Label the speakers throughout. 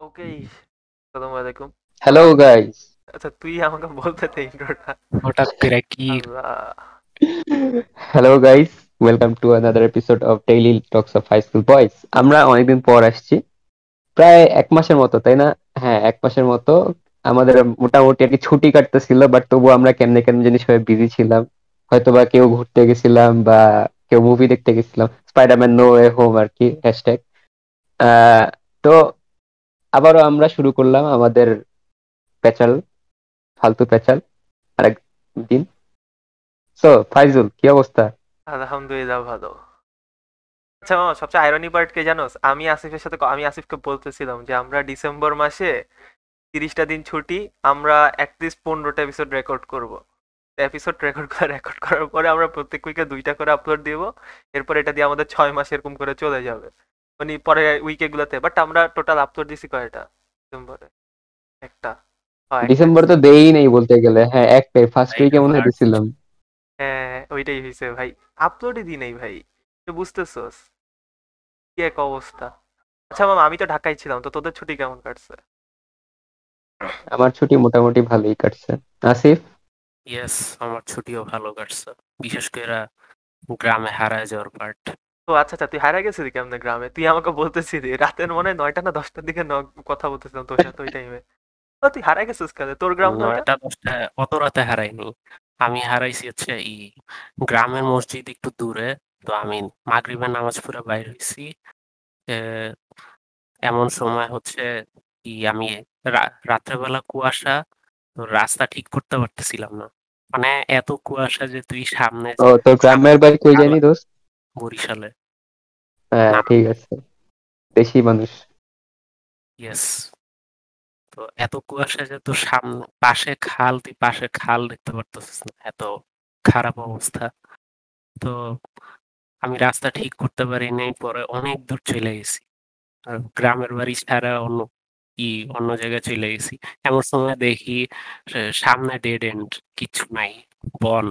Speaker 1: ওকে আসসালামু আলাইকুম।
Speaker 2: Hello guys
Speaker 1: আচ্ছা তুই আমাকে বলতে দে ইন্ট্রোটা
Speaker 3: হঠাৎ করে কি?
Speaker 2: Hello guys welcome to another episode of daily talks of high school boys আমরা অনেকদিন পর আসছি। প্রায় এক মাসের মতো তাই না? হ্যাঁ এক মাসের মতো। আমাদের মোটামুটি আর কি ছুটি কাটতেছিল বাট তবু আমরা কেমনে কেমন জিনিস হয়ে বিজি ছিলাম। হয়তো বা কেউ ঘুরতে গেছিলাম বা কেউ মুভি দেখতে গেছিলাম। স্পাইডারম্যান নো ওয়ে হোম আর কি হ্যাশট্যাগ তো আবারও আমরা শুরু করলাম আমাদের পেঁচাল, ফালতু পেঁচাল আরেক দিন। সো ফাইজুল, কি অবস্থা?
Speaker 1: আলহামদুলিল্লাহ, ভালো। আচ্ছা সবচেয়ে আয়রনি পার্ট কে জানোস? আমি আসিফের সাথে আমি আসিফকে বলতেছিলাম যে আমরা ডিসেম্বর মাসে তিরিশটা দিন ছুটি, আমরা অ্যাটলিস্ট পনেরোটা এপিসোড রেকর্ড করব। এপিসোড রেকর্ড করে রেকর্ড করার পরে আমরা প্রত্যেক উইকে দুইটা করে আপলোড দিব, এরপর এটা দিয়ে আমাদের ছয় মাস এরকম করে চলে যাবে। মানে পরে উইকে গুলোতে বাট আমরা টোটাল আপলোড দিছি কয়টা? ডিসেম্বরে। একটা। হ্যাঁ,
Speaker 2: ডিসেম্বর তো দেই নেই বলতে গেলে। হ্যাঁ একটাই। ফার্স্ট উইকে মনে হয় দিছিলাম।
Speaker 1: হ্যাঁ ওইটাই হয়েছে ভাই। আপলোডই দিই নাই ভাই। তুই বুঝতেছস? কি এক অবস্থা। আচ্ছা মামা আমি তো ঢাকায় ছিলাম তো তোদের ছুটি কেমন কাটছে?
Speaker 2: আমার ছুটি মোটামুটি ভালোই কাটছে। আসিফ?
Speaker 3: ইয়েস আমার ছুটিও ভালো কাটছে। বিশেষ করে গ্রামে হারায় যাওয়ার পার্ট
Speaker 1: ও আচ্ছা আচ্ছা তুই হারা গেছিলি কেমনে গ্রামে? তুই আমাকে বলতেছিলি রাতের মনে হয় নয়টা না দশটার দিকে ন- কথা বলতেছিলাম তোর সাথে ওই টাইমে ও তুই হারা গেছিস কেন? তোর গ্রাম নয়টা?
Speaker 3: নয়টা দশটা অত রাতে হারাইনি। আমি হারাইছি হচ্ছে ই গ্রামের মসজিদ একটু দূরে তো আমি মাগরিবের নামাজ পড়ে বাইর হইছি। এ, এমন সময় হচ্ছে কি আমি রা- রাত্রেবেলা কুয়াশা তো রাস্তা ঠিক করতে পারতেছিলাম না। মানে এত কুয়াশা যে তুই সামনে
Speaker 2: ও তোর গ্রামের বাড়ি কই জানি দোস্ত?
Speaker 3: বরিশালে।
Speaker 2: হ্যাঁ ঠিক আছে। দেশি মানুষ।
Speaker 3: ইয়েস তো এত কুয়াশা যে তোর সামনে পাশে খাল তুই পাশে খাল দেখতে পারতেছিস না এত খারাপ অবস্থা। তো আমি রাস্তা ঠিক করতে পারি নাই পরে অনেক দূর চলে গেছি। আর গ্রামের বাড়ি ছাড়া অন্য কি অন্য জায়গায় চলে গেছি। এমন সময় দেখি সামনে ডেড এন্ড কিছু নাই বন।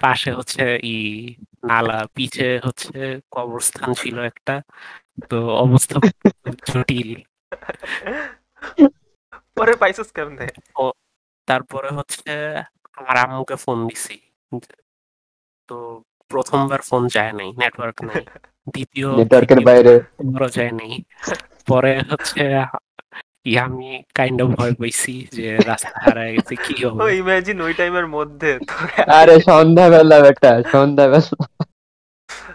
Speaker 3: পাশে হচ্ছে ই নালা পিছে হচ্ছে কবরস্থান ছিল একটা। তো অবস্থা জটিল।
Speaker 1: পরে পাইছিস কেমনে?
Speaker 3: তারপরে হচ্ছে আমার আম্মুকে ফোন দিছি। তো প্রথমবার ফোন যায় নাই নেটওয়ার্ক নাই। দ্বিতীয়
Speaker 2: নেটওয়ার্কের বাইরে।
Speaker 3: বড় যায় নাই। পরে হচ্ছে আমি কাইন্ড অফ ভয় পাইছি যে রাস্তা হারায় গেছে কি
Speaker 1: ও
Speaker 3: হবে?
Speaker 1: ইমাজিন ওই টাইমের মধ্যে
Speaker 2: আরে সন্ধ্যাবেলা বেটা সন্ধ্যাবেলা।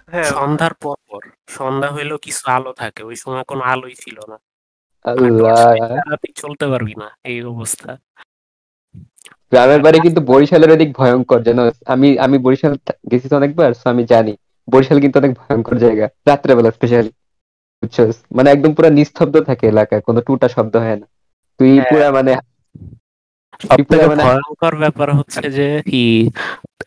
Speaker 1: হ্যাঁ।
Speaker 3: সন্ধ্যার পর পর সন্ধ্যা হইলেও কিছু আলো থাকে ওই সময় কোনো আলোই ছিল না।
Speaker 2: আল্লাহ।
Speaker 3: তুই চলতে পারবি না এই অবস্থা।
Speaker 2: গ্রামের বাড়ি কিন্তু বরিশালের অধিক ভয়ঙ্কর যেন আমি আমি বরিশাল গেছি তো অনেকবার আমি জানি। বরিশাল কিন্তু অনেক ভয়ঙ্কর জায়গা রাত্রেবেলা স্পেশালি বুঝছস মানে একদম পুরো নিস্তব্ধ থাকে এলাকায় কোনো টুটা শব্দ হয় না। তুই
Speaker 1: হ্যাঁ।
Speaker 2: পুরা মানে
Speaker 3: থেকে
Speaker 2: মানে-
Speaker 3: ভয়ঙ্কর ব্যাপার হচ্ছে যে কি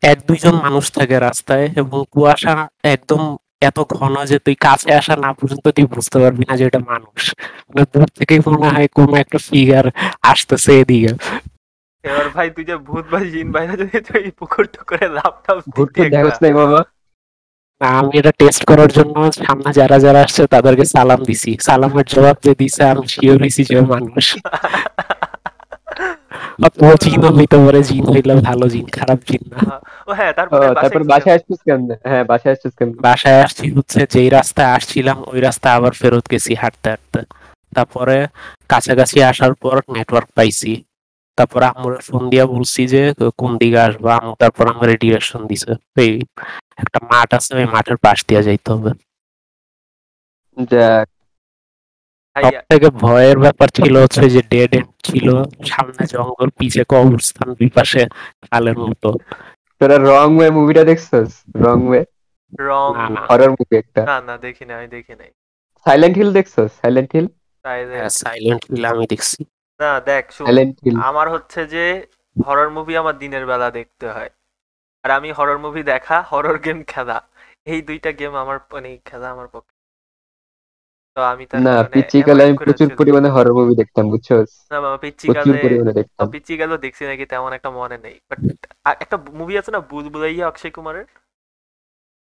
Speaker 3: এক দুইজন মানুষ থাকে রাস্তায় এবং কুয়াশা একদম এত ঘন যে তুই কাছে আসা না পর্যন্ত তুই বুঝতে পারবি না যে এটা মানুষ। মানে দূর থেকেই মনে হয় কোনো একটা ফিগার আসতেছে এদিকে।
Speaker 1: এবার ভাই তুই যে ভূত বা জিন বাইরে যদি তুই পুকুর টুকুরে লাভ টাপ
Speaker 2: ভুট
Speaker 1: দিতি
Speaker 2: নাই বাবা।
Speaker 3: আমি এটা টেস্ট করার জন্য সামনে যারা যারা আসছে তাদেরকে সালাম দিছি। সালামের জবাব যে দিছে আমি শিওর হয়েছি যে মানুষ। ও জিন হইতে পারে জিন হইলে ভালো জিন খারাপ জিন না।
Speaker 1: ও হ্যাঁ তারপরে
Speaker 2: তারপর বাসায় আসছিস কেমনে হ্যাঁ বাসায় আসছিস কেমনে
Speaker 3: বাসায় আসছি হচ্ছে যেই রাস্তায় আসছিলাম ওই রাস্তা আবার ফেরত গেছি হাঁটতে হাঁটতে। তারপরে কাছাকাছি আসার পর নেটওয়ার্ক পাইছি। তারপরে আমরা ফোন দিয়া বলছি যে কোন দিকে আসব? আম্মু তারপর আমার ডিরেকশন দিছে। এই একটা মাঠ আছে ওই মাঠের পাশ দিয়া যাইতে হবে।
Speaker 2: যাক
Speaker 3: সব থেকে ভয়ের ব্যাপার ছিল হচ্ছে যে ডেড এন্ড ছিল। সামনে জঙ্গল পিছে কবরস্থান দুই পাশে খালের মতো।
Speaker 2: তোরা রং ওয়ে মুভিটা দেখছস? Wrong way
Speaker 1: wrong.
Speaker 2: Horror movie একটা।
Speaker 1: না না দেখি না আমি দেখি নাই।
Speaker 2: সাইলেন্ট হিল দেখছস? সাইলেন্ট হিল
Speaker 3: সাইলেন্ট হিল আমি দেখছি।
Speaker 1: না দেখ আমার হচ্ছে যে হরর মুভি আমার দিনের বেলা দেখতে হয়। আর আমি হরর মুভি দেখা হরর গেম খেলা। এই দুইটা গেম আমার মানে খেলা আমার পক্ষে। তো আমি তার
Speaker 2: না
Speaker 1: কারণে
Speaker 2: পিচ্ছি কালে আমি প্রচুর পরিমাণে হরর মুভি দেখতাম বুঝছস
Speaker 1: না বাবা পিচ্ছি গেল দেখছি নাকি তেমন একটা মনে নেই। বাট একটা মুভি আছে না বুলবুলাইয়া অক্ষয় কুমারের?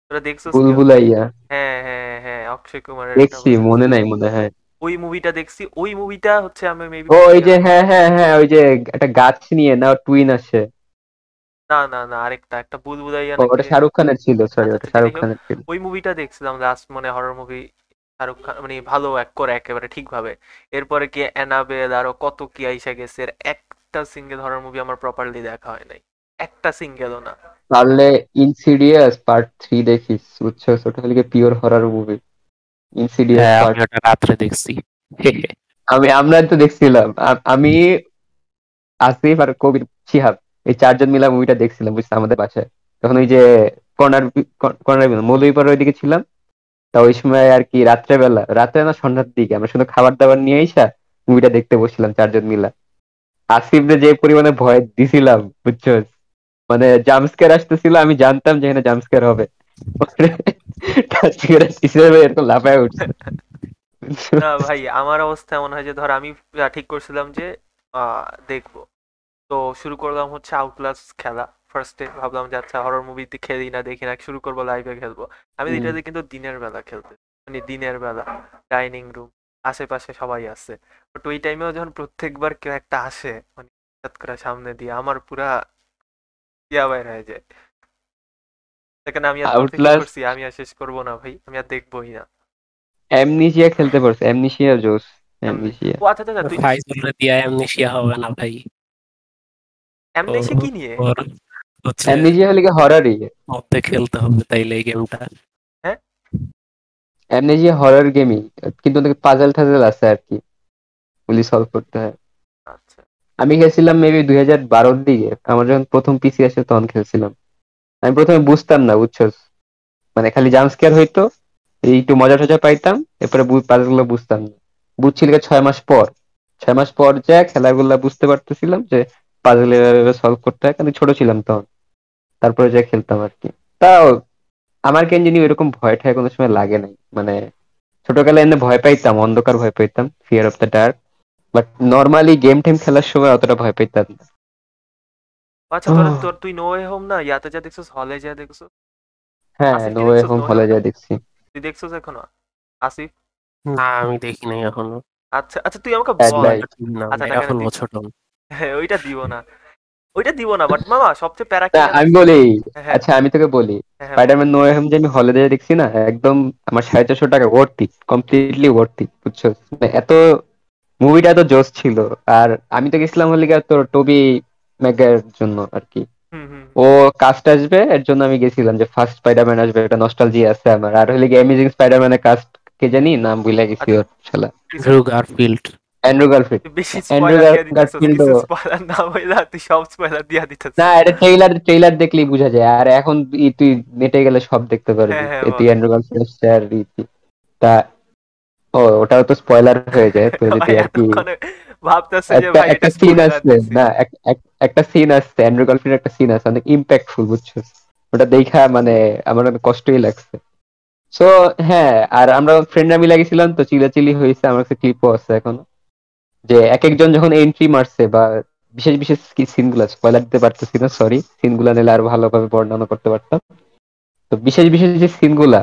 Speaker 1: তোরা দেখছিস?
Speaker 2: বুলবুলাইয়া।
Speaker 1: হ্যাঁ হ্যাঁ হ্যাঁ অক্ষয় কুমারের
Speaker 2: দেখছি মনে নাই মনে হয়।
Speaker 1: ওই মুভিটা দেখছি। ওই মুভিটা হচ্ছে আমি মেবি
Speaker 2: ও ওই যে হ্যাঁ হ্যাঁ হ্যাঁ ওই যে একটা গাছ নিয়ে না টুইন আসে।
Speaker 1: না না না আরেকটা একটা বুলবুলাইয়া
Speaker 2: ও, ওটা শাহরুখ খানের ছিল সরি
Speaker 1: আচ্ছা,
Speaker 2: ওটা
Speaker 1: আচ্ছা,
Speaker 2: শাহরুখ। খানের ছিল।
Speaker 1: ওই মুভিটা দেখছিলাম লাস্ট মানে হরর মুভি শাহরুখ খান মানে ভালো এক করে একেবারে ঠিকভাবে। এরপরে কি অ্যানাবেল আরও কত কি আইসা গেছে এর একটা সিঙ্গেল হরর মুভি আমার প্রপারলি দেখা হয় নাই। একটা সিঙ্গেলও না।
Speaker 2: পারলে ইনসিডিয়াস পার্ট থ্রি দেখিস বুঝছ? ওটা হলে পিওর হরর মুভি ইনসিডিয়াস
Speaker 3: হ্যাঁ আমি ওটা রাত্রে দেখছি।
Speaker 2: আমি আমরা তো দেখছিলাম। আমি আসিফ আর কবির শিহাব এই চারজন মিলা মুভিটা দেখছিলাম বুঝছ আমাদের বাসায়। তখন ওই যে কর্নার কর্নার মৌলভীপাড়ার ওইদিকে ছিলাম। তা ওই সময় আর কি রাত্রেবেলা রাত্রে না সন্ধ্যার দিকে আমরা শুধু খাবার দাবার নিয়ে এসা মুভিটা দেখতে বসছিলাম চারজন মিলা। আসিফরে যে পরিমাণে ভয় দিছিলাম বুঝছ? মানে জাম্পস্কার আসতেছিল আমি জানতাম যে এখানে জাম্পস্কার হবে। টাচ করে লাফায় উঠছে
Speaker 1: না ভাই আমার অবস্থা এমন হয় যে ধর আমি ঠিক করছিলাম যে দেখব। তো শুরু করলাম হচ্ছে আউটলাস খেলা। ফার্স্টে ভাবলাম যে আচ্ছা হরর মুভিতে খেলি না দেখি না শুরু করব লাইভে খেলব। আমি। লিটারালি কিন্তু দিনের বেলা খেলতে মানে দিনের বেলা ডাইনিং রুম আশেপাশে সবাই আছে। বাট ওই টাইমেও যখন প্রত্যেকবার কেউ একটা আসে মানে করে সামনে দিয়ে আমার পুরা ইয়া বাইর হয়ে যায়। সেখানে আমি আর করছি আমি আর শেষ করব না ভাই। আমি আর দেখবোই না।
Speaker 2: অ্যামনিশিয়া খেলতে পারছে। অ্যামনিশিয়া জোস। অ্যামনিশিয়া
Speaker 1: ও আচ্ছা আচ্ছা তুই
Speaker 3: ফাইজুলরে দিয়া এমনিশিয়া হবে না ভাই।
Speaker 1: কি নিয়ে?
Speaker 2: হলে কি হররই
Speaker 3: মধ্যে খেলতে হবে তাইলে এই গেমটা
Speaker 2: অ্যামনেজিয়া হরর গেমই কিন্তু ওদের পাজল টাজল আছে আর কি। পুলিশ সলভ করতে হয়।
Speaker 1: আচ্ছা।
Speaker 2: আমি খেলছিলাম মেবি দুই হাজার বারোর দিকে। আমার যখন প্রথম পিসি আসে তখন খেলছিলাম। আমি প্রথমে বুঝতাম না, বুঝছ? মানে খালি জাম্পস্কেয়ার হইতো এই একটু মজা টজা পাইতাম, এরপরে পাজলগুলো বুঝতাম না। বুঝছিল ছয় মাস পর? ছয় মাস পর যা খেলাগুলো বুঝতে পারতেছিলাম যে পাজল সলভ করতে হয় ছোট ছিলাম তখন। তারপরে যা খেলতাম আর কি। তাও, আমার কেন জানি এরকম ভয় ঠায় কোনো সময় লাগে নাই। মানে ছোটবেলায় এমনি ভয় পাইতাম, অন্ধকার ভয় পাইতাম fear of the dark but normally game টেম খেলার সময় অতটা ভয় পাইতাম না।
Speaker 1: আচ্ছা তোর তোর তুই নো ওয়ে হোম না? ইয়াতে যা দেখছিস হলে যা দেখছিস?
Speaker 2: হ্যাঁ
Speaker 1: আসিফ কি
Speaker 2: নো ওয়ে
Speaker 1: দেখছিস?
Speaker 2: হোম হলে
Speaker 1: Home?
Speaker 2: যা দেখছি।
Speaker 1: তুই দেখছিস এখনও? আসিফ?
Speaker 3: না আমি দেখি নাই এখনও।
Speaker 1: আচ্ছা আচ্ছা তুই আমাকে
Speaker 2: এক
Speaker 1: বল।
Speaker 2: ভাই।
Speaker 3: না
Speaker 1: আচ্ছা, দিচ্ছি।
Speaker 3: ছোট।
Speaker 1: হ্যাঁ ওইটা দিব না। ওইটা দিব না বাট মামা সবচেয়ে প্যারা কি জানিস?
Speaker 2: আমি বলি
Speaker 1: হ্যাঁ।
Speaker 2: আচ্ছা আমি তোকে বলি। স্পাইডারম্যান নো ওয়ে হোম যে আমি হলে যা দেখছি না একদম আমার সাড়ে চারশো টাকা ওয়ার্থি কমপ্লিটলি ওয়ার্থি বুঝছ? মানে এত মুভিটা এত জোস ছিল। আর আমি তো গেছিলাম হলে গিয়ে তোর টবি ম্যাগের জন্য আর কি ও কাস্ট আসবে এর জন্য আমি গেছিলাম যে ফার্স্ট স্পাইডারম্যান আসবে একটা নস্টালজি আছে আমার। আর হলে গিয়ে অ্যামেজিং স্পাইডারম্যানের কাস্ট কে জানি নাম ভুলে গেছি
Speaker 1: আচ্ছা।
Speaker 2: ওর শালা।
Speaker 3: ড্রু গারফিল্ড
Speaker 2: অ্যান্ড্রু
Speaker 1: বেশি
Speaker 2: অ্যান্ড্রু গারফিল্ড
Speaker 1: স্পয়লার না হইলা তুই সব স্পয়লার দিয়া দিতেছিস
Speaker 2: না এটা ট্রেইলার ট্রেইলার দেখলেই বোঝা যায়। আর এখন ই- তুই নেটে গেলে সব দেখতে পারবি। এ তুই
Speaker 1: বল।
Speaker 2: অ্যান্ড্রু আর ই- তা ও ওটাও তো স্পয়লার হয়ে যায়। তো যদি আর কি
Speaker 1: ভাবতেছে যে ভাই
Speaker 2: একটা সিন আছে না একটা সিন আসছে অ্যান্ড্রু গার্লফ্রিড একটা সিন আছে অনেক ইম্প্যাক্টফুল বুঝছ? ওটা দেখা মানে আমার অনেক কষ্টই লাগছে। সো হ্যাঁ আর আমরা ফ্রেন্ডরা মিলে গেছিলাম তো চিলাচিলি হয়েছে, আমার কাছে ক্লিপও আছে এখনও। যে এক একজন যখন এন্ট্রি মারছে বা বিশেষ বিশেষ কি সিনগুলা স্পয়লার দিতে পারতেছি না সরি সিনগুলা নিলে আরও ভালোভাবে বর্ণনা করতে পারতাম। তো বিশেষ বিশেষ যে সিনগুলা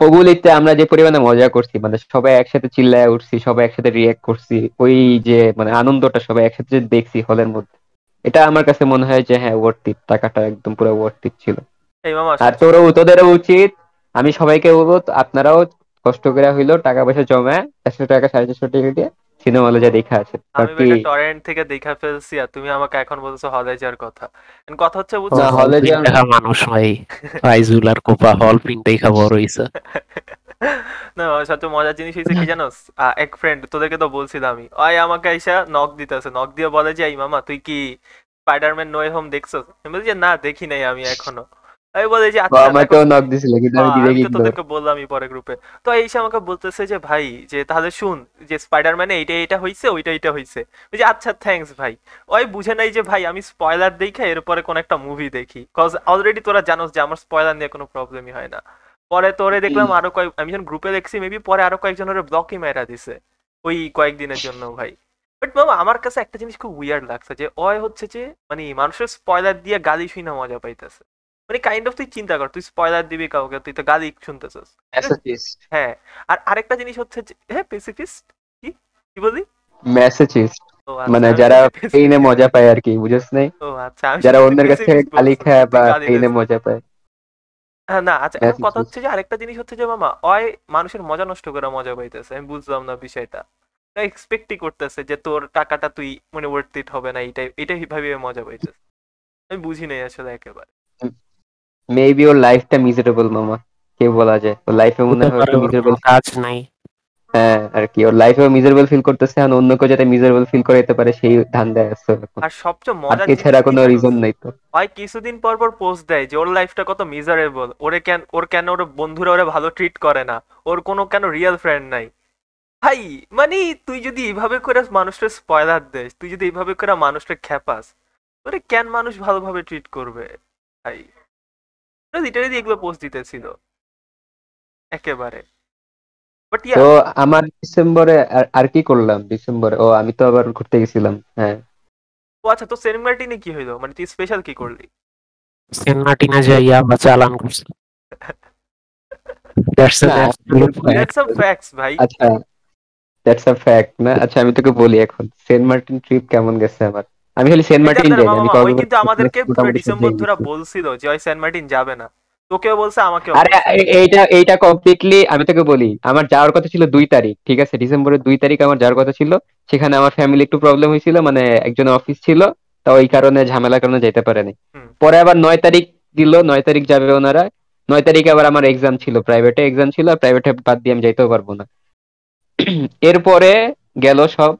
Speaker 2: ওগুলিতে আমরা যে পরিমাণে মজা করছি মানে সবাই একসাথে চিল্লায় উঠছি সবাই একসাথে রিয়াক্ট করছি ওই যে মানে আনন্দটা সবাই একসাথে যে দেখছি হলের মধ্যে এটা আমার কাছে মনে হয় যে হ্যাঁ ওয়ার্থ টাকাটা একদম পুরো ওয়ার্থ ছিল।
Speaker 1: এই মামা
Speaker 2: আর তোরও তোদেরও উচিত আমি সবাইকে বলব আপনারাও কষ্ট করে হইল টাকা পয়সা জমা চারশো টাকা সাড়ে চারশো টাকা দিয়ে সিনেমা হলে যা দেখা আছে।
Speaker 1: আমি টরেন্ট থেকে দেখা ফেলছি আর তুমি আমাকে এখন বলছো হলে যাওয়ার কথা। কথা হচ্ছে
Speaker 2: না,
Speaker 1: বুঝছ
Speaker 2: হলে যে-
Speaker 3: দেখা মানুষ ভাই ফাইজুল আর কোপা হল প্রিন্ট দেখা বড় হইছে।
Speaker 1: না সবচেয়ে মজার জিনিস হয়েছে কি জানোস? এক ফ্রেন্ড তোদেরকে তো বলছিলাম আমি। ওই আমাকে এসে নক দিতেছে। নক দিয়ে বলে যে এই মামা তুই কি স্পাইডারম্যান নো হোম দেখছ? আমি বলছি না দেখি নাই আমি এখনও। আমি বলে যে আচ্ছা
Speaker 2: আমাকেও নক দিছিল কিন্তু আমি
Speaker 1: আহ,
Speaker 2: ডিরেক্ট
Speaker 1: আমি তো তোদেরকে বললামই পরে গ্রুপে তো আমাকে বলতেছে যে ভাই যে তাহলে শুন যে স্পাইডারম্যানে এইটা এইটা হইছে ওইটা এইটা হইছে। ওই যে আচ্ছা থ্যাঙ্কস ভাই। ওই বুঝে নাই যে ভাই আমি স্পয়লার দেখে এরপরে কোন একটা মুভি দেখি। কজ অলরেডি তোরা জানোস যে আমার স্পয়লার নিয়ে কোনো প্রবলেমই হয় না। পরে তোরে দেখলাম আরও কয়েক আমি যখন গ্রুপে দেখছি মেবি পরে আরও কয়েকজন ওরে ব্লকই মেরা দিছে ওই কয়েকদিনের জন্য ভাই। বাট মামা আমার কাছে একটা জিনিস খুব উইয়ার্ড লাগছে যে ওই হচ্ছে যে মানে মানুষের স্পয়লার দিয়ে গালি শুই না মজা পাইতেছে। মানে কাইন্ড অফ তুই চিন্তা কর তুই স্পয়লার দিবি কাউকে তুই তো গালি শুনতেছিস। হ্যাঁ আর আরেকটা জিনিস হচ্ছে হ্যাঁ পেসিফিস্ট কি? কি বলি
Speaker 2: ম্যাসাচিস্ট
Speaker 1: ও আচ্ছা,
Speaker 2: মানে যারা পেইনে মজা পায় আর কি বুঝছ নাই?
Speaker 1: আচ্ছা
Speaker 2: যারা অন্যের কাছ গালি খায় বা পেইনে মজা পায়।
Speaker 1: হ্যাঁ, না আচ্ছা এখন কথা হচ্ছে যে আরেকটা জিনিস হচ্ছে যে মামা অয় মানুষের মজা নষ্ট করে মজা পাইতেছে আমি বুঝলাম না বিষয়টা। এক্সপেক্টই করতেছে যে তোর টাকাটা তুই মানে ওয়ার্থ ইট হবে না এইটাই এটাই ভাবে মজা পাইতেছে। আমি বুঝি নাই আসলে একেবারে।
Speaker 2: মেবি ওর লাইফটা মিজারেবল মামা। কে বলা যায়। ওর লাইফে মনে হয় একটু মিজারেবল
Speaker 3: কাজ নাই।
Speaker 2: হ্যাঁ আর কি। ওর লাইফে মিজারেবল ফিল করতেছে আর অন্য কেউ যাতে মিজারেবল ফিল করাইতে পারে সেই ধান্দায় আছে
Speaker 1: আর সবচেয়ে মজার
Speaker 2: এছাড়া কোনো রিজন নাই তো।
Speaker 1: হয় কিছুদিন পর পর পোস্ট দেয় যে ওর লাইফটা কত মিজারেবল ওরে কেন ওর কেন ওর বন্ধুরা ওরে ভালো ট্রিট করে না? ওর কোনো কেন রিয়েল ফ্রেন্ড নাই। ভাই মানে তুই যদি এইভাবে করে মানুষটা স্পয়লার দেস তুই যদি এইভাবে করে মানুষটা খ্যাপাস তোরে কেন মানুষ ভালোভাবে ট্রিট করবে? ভাই লিটারেলি এগুলো পোস্ট দিতেছিল। একেবারে। বাট ইয়া
Speaker 2: তো আমার ডিসেম্বরে আর- কি করলাম ডিসেম্বরে? ও আমি তো আবার ঘুরতে গেছিলাম হ্যাঁ।
Speaker 1: ও আচ্ছা তো সেন্ট মার্টিনে কি হইল? মানে তুই স্পেশাল কি করলি?
Speaker 3: সেন্ট মার্টিনে যাইয়া বা চালান করছে.
Speaker 1: দ্যাটস আ ফ্যাক্টস ভাই।
Speaker 2: আচ্ছা দ্যাটস আ ফ্যাক্ট না? আচ্ছা আমি তোকে বলি এখন সেন্ট মার্টিন ট্রিপ কেমন গেছে আমার? আমি খালি সেন্ট মার্টিন
Speaker 1: মামা,
Speaker 2: আমি
Speaker 1: মামা, কিন্তু আমাদেরকে পুরো ডিসেম্বর ধরে বলছিল যে ওই সেন্ট মার্টিন যাবে না। তোকেও বলছে আমাকেও
Speaker 2: আরে এইটা এইটা কমপ্লিটলি আমি তোকে বলি আমার যাওয়ার কথা ছিল দুই তারিখ ঠিক আছে? ডিসেম্বরের দুই তারিখ আমার যাওয়ার কথা ছিল। সেখানে আমার ফ্যামিলি একটু প্রবলেম হয়েছিল মানে একজন অফিস ছিল তা ওই কারণে ঝামেলার কারণে যেতে পারেনি। পরে আবার নয় তারিখ দিল নয় তারিখ যাবে ওনারা। নয় তারিখে আবার আমার এক্সাম ছিল প্রাইভেটে এক্সাম ছিল প্রাইভেটে বাদ দিয়ে আমি যাইতেও পারব না। এরপরে গেল সব।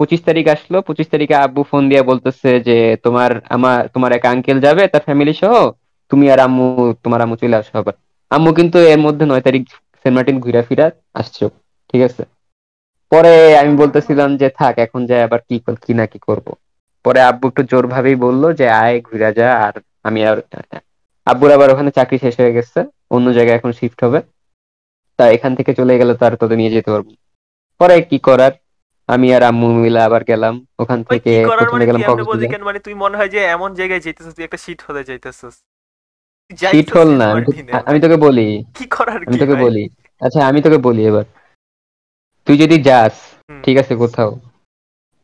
Speaker 2: পঁচিশ তারিখ আসলো, পঁচিশ তারিখে আব্বু ফোন দিয়ে বলতেছে যে, তোমার আমার, তোমার এক আঙ্কেল যাবে, তার ফ্যামিলি সহ, তুমি আর আম্মু, তোমার আম্মু চলে আসো আবার। আম্মু কিন্তু এর মধ্যে নয় তারিখ সেন্ট মার্টিন ঘুরা ফিরা আসছো, ঠিক আছে? পরে আমি বলতেছিলাম যে, থাক, এখন যাই, আবার কি কি না কি করব। পরে আব্বু একটু জোর ভাবেই বলল যে, আয়, ঘুরা যা, আর আমি আর, আব্বুর আবার ওখানে চাকরি শেষ হয়ে গেছে, অন্য জায়গায় এখন শিফট হবে। তা এখান থেকে চলে গেলে তো আর তোদের নিয়ে যেতে পারব পরে কি করার? আমি আর আম্মু মিলে আবার গেলাম। ওখান থেকে প্রথমে
Speaker 1: মানে
Speaker 2: গেলাম কক্সবাজার।
Speaker 1: কেন মানে তুই মনে হয় যে এমন জায়গায় যাইতেছিস তুই একটা শীট হলে যাইতেছিস।
Speaker 2: শীত হল না আমি। তোকে বলি।
Speaker 1: কি করার
Speaker 2: আমি তোকে বলি। আচ্ছা আমি তোকে বলি এবার। তুই যদি যাস ঠিক আছে কোথাও।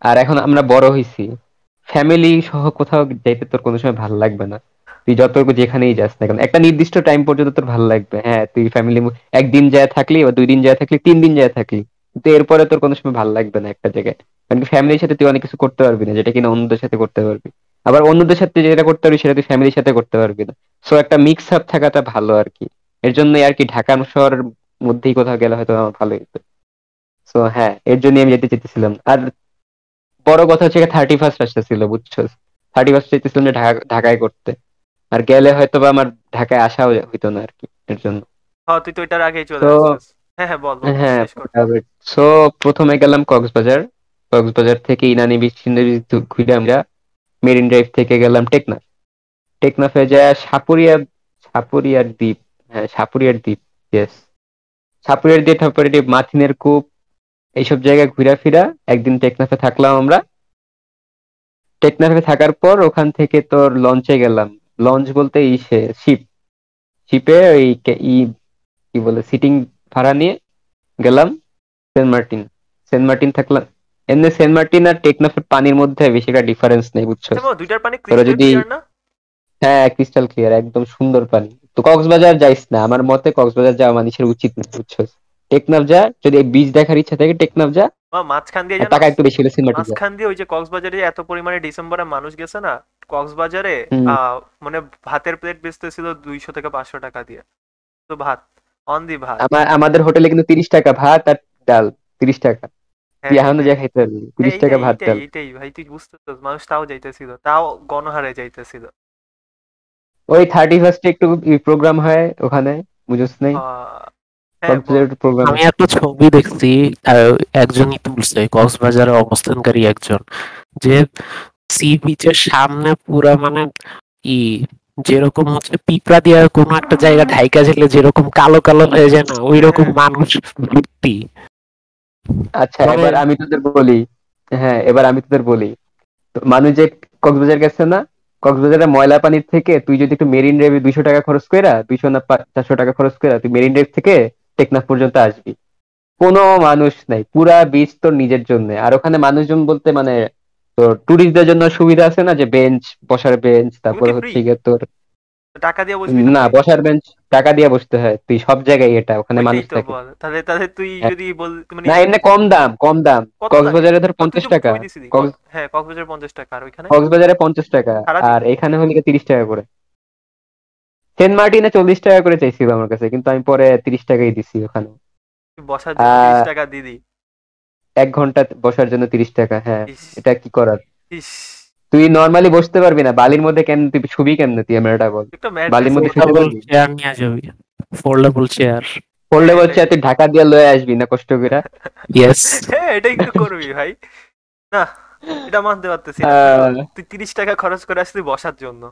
Speaker 2: আর এখন আমরা বড় হইছি। ফ্যামিলি সহ কোথাও যাইতে তোর কোনো সময় ভালো লাগবে না। তুই যত যেখানেই যাস না কেন। একটা নির্দিষ্ট টাইম পর্যন্ত তোর ভালো লাগবে। হ্যাঁ তুই ফ্যামিলি একদিন যায় থাকলি বা দুই দিন যায় থাকলি তিন দিন যায় থাকলি। কিন্তু এরপরে তোর কোনো সময় ভালো লাগবে না একটা জায়গায়। কারণ কি ফ্যামিলির সাথে তুই অনেক কিছু করতে পারবি না যেটা কিনা অন্যদের সাথে করতে পারবি। আবার অন্যদের সাথে যেটা করতে পারবি সেটা তুই ফ্যামিলির সাথে করতে পারবি না। সো একটা মিক্স আপ থাকাটা ভালো আর কি। এর জন্য আর কি ঢাকা শহরের মধ্যেই কোথাও গেলে হয়তো আমার ভালো হতো। সো হ্যাঁ এর জন্য আমি যেতে চেয়েছিলাম। আর বড় কথা হচ্ছে থার্টি ফার্স্ট আসতেছিল বুঝছ থার্টি ফার্স্ট চেয়েছিলাম যে ঢাকা- ঢাকায় করতে। আর গেলে হয়তো বা আমার ঢাকায় আসাও হইতো না আর কি এর জন্য।
Speaker 1: হ্যাঁ তুই তো এটার আগেই চলে হ্যাঁ হ্যাঁ বল বল,
Speaker 2: হ্যাঁ। সো প্রথমে গেলাম কক্সবাজার। কক্সবাজার থেকে ইনানি বিচ ঘুরে আমরা মেরিন ড্রাইভ থেকে গেলাম টেকনাফ। টেকনাফে যা সাপুরিয়া সাপুরিয়ার দ্বীপ। হ্যাঁ সাপুরিয়ার দ্বীপ ইয়েস সাপুরিয়ার দ্বীপ তারপরে এটি মাথিনের কূপ এইসব জায়গায় ঘুরে ফিরা একদিন টেকনাফে থাকলাম আমরা। টেকনাফে থাকার পর ওখান থেকে তোর লঞ্চে গেলাম। লঞ্চ বলতে ইসে শিপ শিপে ওই কি বলে সিটিং ভাড়া নিয়ে গেলাম সেন্ট মার্টিন। সেন্ট মার্টিন থাকলাম এমনি সেন্ট মার্টিন আর টেকনাফের পানির মধ্যে বেশি একটা ডিফারেন্স নেই বুঝছ?
Speaker 1: আচ্ছা, দুইটার পানি
Speaker 2: তোরা
Speaker 1: ক্রিস্টাল
Speaker 2: যদি- হ্যাঁ ক্রিস্টাল ক্লিয়ার একদম সুন্দর পানি। তো কক্সবাজার যাইস না আমার মতে কক্সবাজার যাওয়া মানুষের উচিত না বুঝছ? টেকনাফ যা যদি বীজ দেখার ইচ্ছা থাকে টেকনাফ যা
Speaker 1: মাঝখান দিয়ে
Speaker 2: টাকা একটু বেশি হলে সেন্ট মার্টিন
Speaker 1: মাঝখান দিয়ে ওই যে কক্সবাজারে এত পরিমাণে ডিসেম্বরে মানুষ গেছে না কক্সবাজারে মানে ভাতের প্লেট বেচতেছিল দুইশো থেকে পাঁচশো টাকা দিয়ে। তো ভাত। অন দি ভাত
Speaker 2: আমাদের হোটেলে কিন্তু তিরিশ টাকা ভাত আর ডাল তিরিশ টাকা। তুই
Speaker 1: হ্যাঁ, এখনও
Speaker 2: যা খাইতে পারবি তিরিশ
Speaker 1: এইটাই,
Speaker 2: টাকা ভাত ডাল।
Speaker 1: এইটাই ভাই তুই বুঝতেছিস মানুষ তাও যাইতেছিল তাও গণহারে যাইতেছিল।
Speaker 2: ওই থার্টি ফার্স্টে একটু প্রোগ্রাম হয় ওখানে বুঝছ নাই?
Speaker 1: হ্যাঁ
Speaker 3: আমি একটা ছবি দেখছি আহ, একজনই তুলছে কক্সবাজারে অবস্থানকারী একজন যে সি বিচের সামনে পুরা মানে ই যেরকম হচ্ছে পিঁপড়া দিয়ে কোনো একটা জায়গা ঢাইকা ঝেলে যেরকম কালো কালো হয়ে যায় না ওই রকম। মানুষ ভর্তি।
Speaker 2: আচ্ছা
Speaker 3: মানে-
Speaker 2: এবার আমি তোদের বলি হ্যাঁ এবার আমি তোদের বলি। মানুষ যে কক্সবাজার গেছে না কক্সবাজারের ময়লা পানির থেকে তুই যদি একটু মেরিন ড্রাইভে দুইশো টাকা খরচ করে দুইশো না চারশো টাকা খরচ কইরা তুই মেরিন ড্রাইভ থেকে টেকনাফ পর্যন্ত আসবি। কোনো মানুষ নাই পুরা বীজ তোর নিজের জন্য। আর ওখানে মানুষজন বলতে মানে তোর টুরিস্টদের জন্য সুবিধা আছে না যে বেঞ্চ বসার বেঞ্চ তারপরে হচ্ছে গিয়ে তোর
Speaker 1: টাকা দিয়ে বসবি
Speaker 2: না বসার বেঞ্চ টাকা দিয়ে বসতে হয়। তুই সব জায়গায় এটা ওখানে মানুষ থাকে।
Speaker 1: তাহলে তাহলে তুই
Speaker 2: হ্যাঁ।
Speaker 1: যদি বল মানে
Speaker 2: না এমনি কম দাম কম দাম। কক্সবাজারে ধর
Speaker 1: লাগে?
Speaker 2: পঞ্চাশ
Speaker 1: তুই তো
Speaker 2: টাকা
Speaker 1: হ্যাঁ কক্সবাজার পঞ্চাশ টাকা। আর ওইখানে?
Speaker 2: কক্সবাজারে পঞ্চাশ টাকা। আর এখানে হলে তিরিশ টাকা করে। সেন্ট মার্টিনে চল্লিশ টাকা করে চাইছিল আমার কাছে কিন্তু আমি পরে তিরিশ টাকাই দিছি ওখানে।
Speaker 1: বসার জন্য
Speaker 2: আহ,
Speaker 1: তিরিশ টাকা দিদি
Speaker 2: এক ঘণ্টা বসার জন্য তিরিশ টাকা হ্যাঁ এটা কি করার? তুই নর্মালি বসতে পারবি না বালির মধ্যে কেন তুই ছবি কেমনে তুই আমার এটা বল। বালির মধ্যে
Speaker 3: ফোল্ডেবল চেয়ার নিয়ে যাবি ফোল্ডেবল চেয়ার
Speaker 1: হ্যাঁ,
Speaker 2: বলছে তুই ঢাকা দিয়ে লয়ে আসবি না কষ্ট করে?
Speaker 3: ইয়েস
Speaker 1: হ্যাঁ এটাই তো করবি ভাই। না এটা মানতে পারতেছি তুই তিরিশ টাকা খরচ করে আসলি বসার জন্য।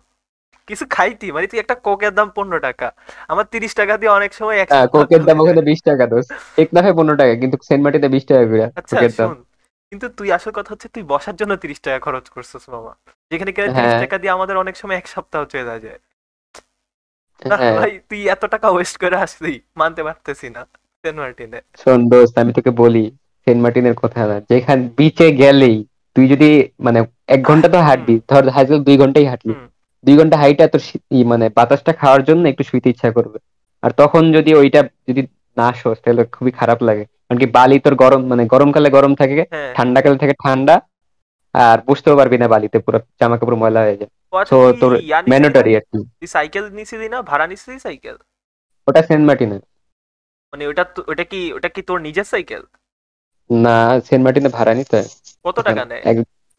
Speaker 1: কিছু খাইতি মানে তুই একটা কোকের দাম পনেরো টাকা। আমার তিরিশ টাকা দিয়ে অনেক সময় এক
Speaker 2: হ্যাঁ, কোকের দাম ওখানে বিশ টাকা দোষ। টেকনাফে পনেরো টাকা কিন্তু সেন্ট মার্টিতে বিশ টাকা করে
Speaker 1: আচ্ছা
Speaker 2: কোকের দাম।
Speaker 1: কিন্তু তুই আসল কথা হচ্ছে তুই বসার জন্য তিরিশ টাকা খরচ করছিস মামা। যেখানে কিনা তিরিশ
Speaker 2: হ্যাঁ।
Speaker 1: টাকা দিয়ে আমাদের অনেক সময় এক সপ্তাহ চলে যায়। না
Speaker 2: হ্যাঁ।
Speaker 1: ভাই তুই এত টাকা ওয়েস্ট করে আসলি মানতে পারতেছি না সেন্ট মার্টিনে।
Speaker 2: শোন দোস্ত আমি তোকে বলি সেন্ট মার্টিনের কথা না যেখানে বিচে গেলেই তুই যদি মানে এক ঘণ্টা তো হাঁটবি ধর হাইজল দুই ঘন্টাই হাঁটলি। দুই ঘণ্টা হাইটা ই মানে বাতাসটা খাওয়ার জন্য একটু শুইতে ইচ্ছা করবে। আর তখন যদি ওইটা যদি না শোস তাহলে খুবই খারাপ লাগে। কারণ কি বালি তোর গরম মানে গরমকালে গরম থাকে
Speaker 1: হ্যাঁ।
Speaker 2: ঠান্ডাকালে থাকে ঠান্ডা আর বুঝতেও পারবি না বালিতে পুরো জামা কাপড় ময়লা হয়ে যায়। তো তোর? ম্যান্ডেটরি আর কি।
Speaker 1: সাইকেল নিছিলি না? ভাড়া নিছিলি সাইকেল?
Speaker 2: ওটা সেন্ট মার্টিনে
Speaker 1: মানে ওটা ওটা কি ওটা কি তোর নিজের সাইকেল?
Speaker 2: না সেন্ট মার্টিনে ভাড়া নিতে।
Speaker 1: কত টাকা নেয়?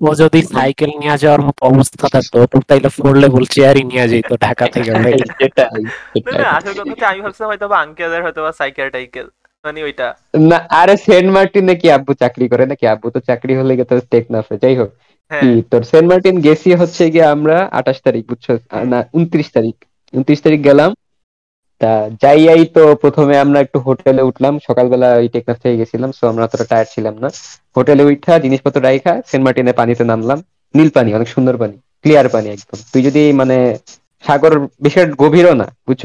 Speaker 3: ও যদি সাইকেল নিয়ে যাওয়ার মতো অবস্থা থাকতো তো তাইলে ফোল্ডেবল চেয়ারই নিয়ে যেত ঢাকা থেকে
Speaker 1: না আসল কথা হচ্ছে আমি ভাবছিলাম হয়তো বা আঙ্কেলের হয়তো বা সাইকেল টাইকেল মানে ওইটা।
Speaker 2: না আরে সেন্ট মার্টিনে কি আব্বু চাকরি করে? নাকি আব্বু তো চাকরি হলে গিয়ে তোর টেকনাফে যাই হোক।
Speaker 1: হ্যাঁ।
Speaker 2: তোর সেন্ট মার্টিন গেছি হচ্ছে গিয়ে আমরা আঠাশ তারিখ বুঝছ? না উনত্রিশ তারিখ। উনত্রিশ তারিখ গেলাম তা যাই যাইয়াই তো প্রথমে আমরা একটু হোটেলে উঠলাম। সকালবেলা ওই টেকনাফ থেকে গেছিলাম সো আমরা অতটা টায়ার্ড ছিলাম না। হোটেলে উঠা জিনিসপত্র রাইখা সেন্ট মার্টিনে পানিতে নামলাম। নীল পানি, অনেক সুন্দর পানি ক্লিয়ার পানি একদম। তুই যদি মানে সাগর একটা গভীরও না বুঝছ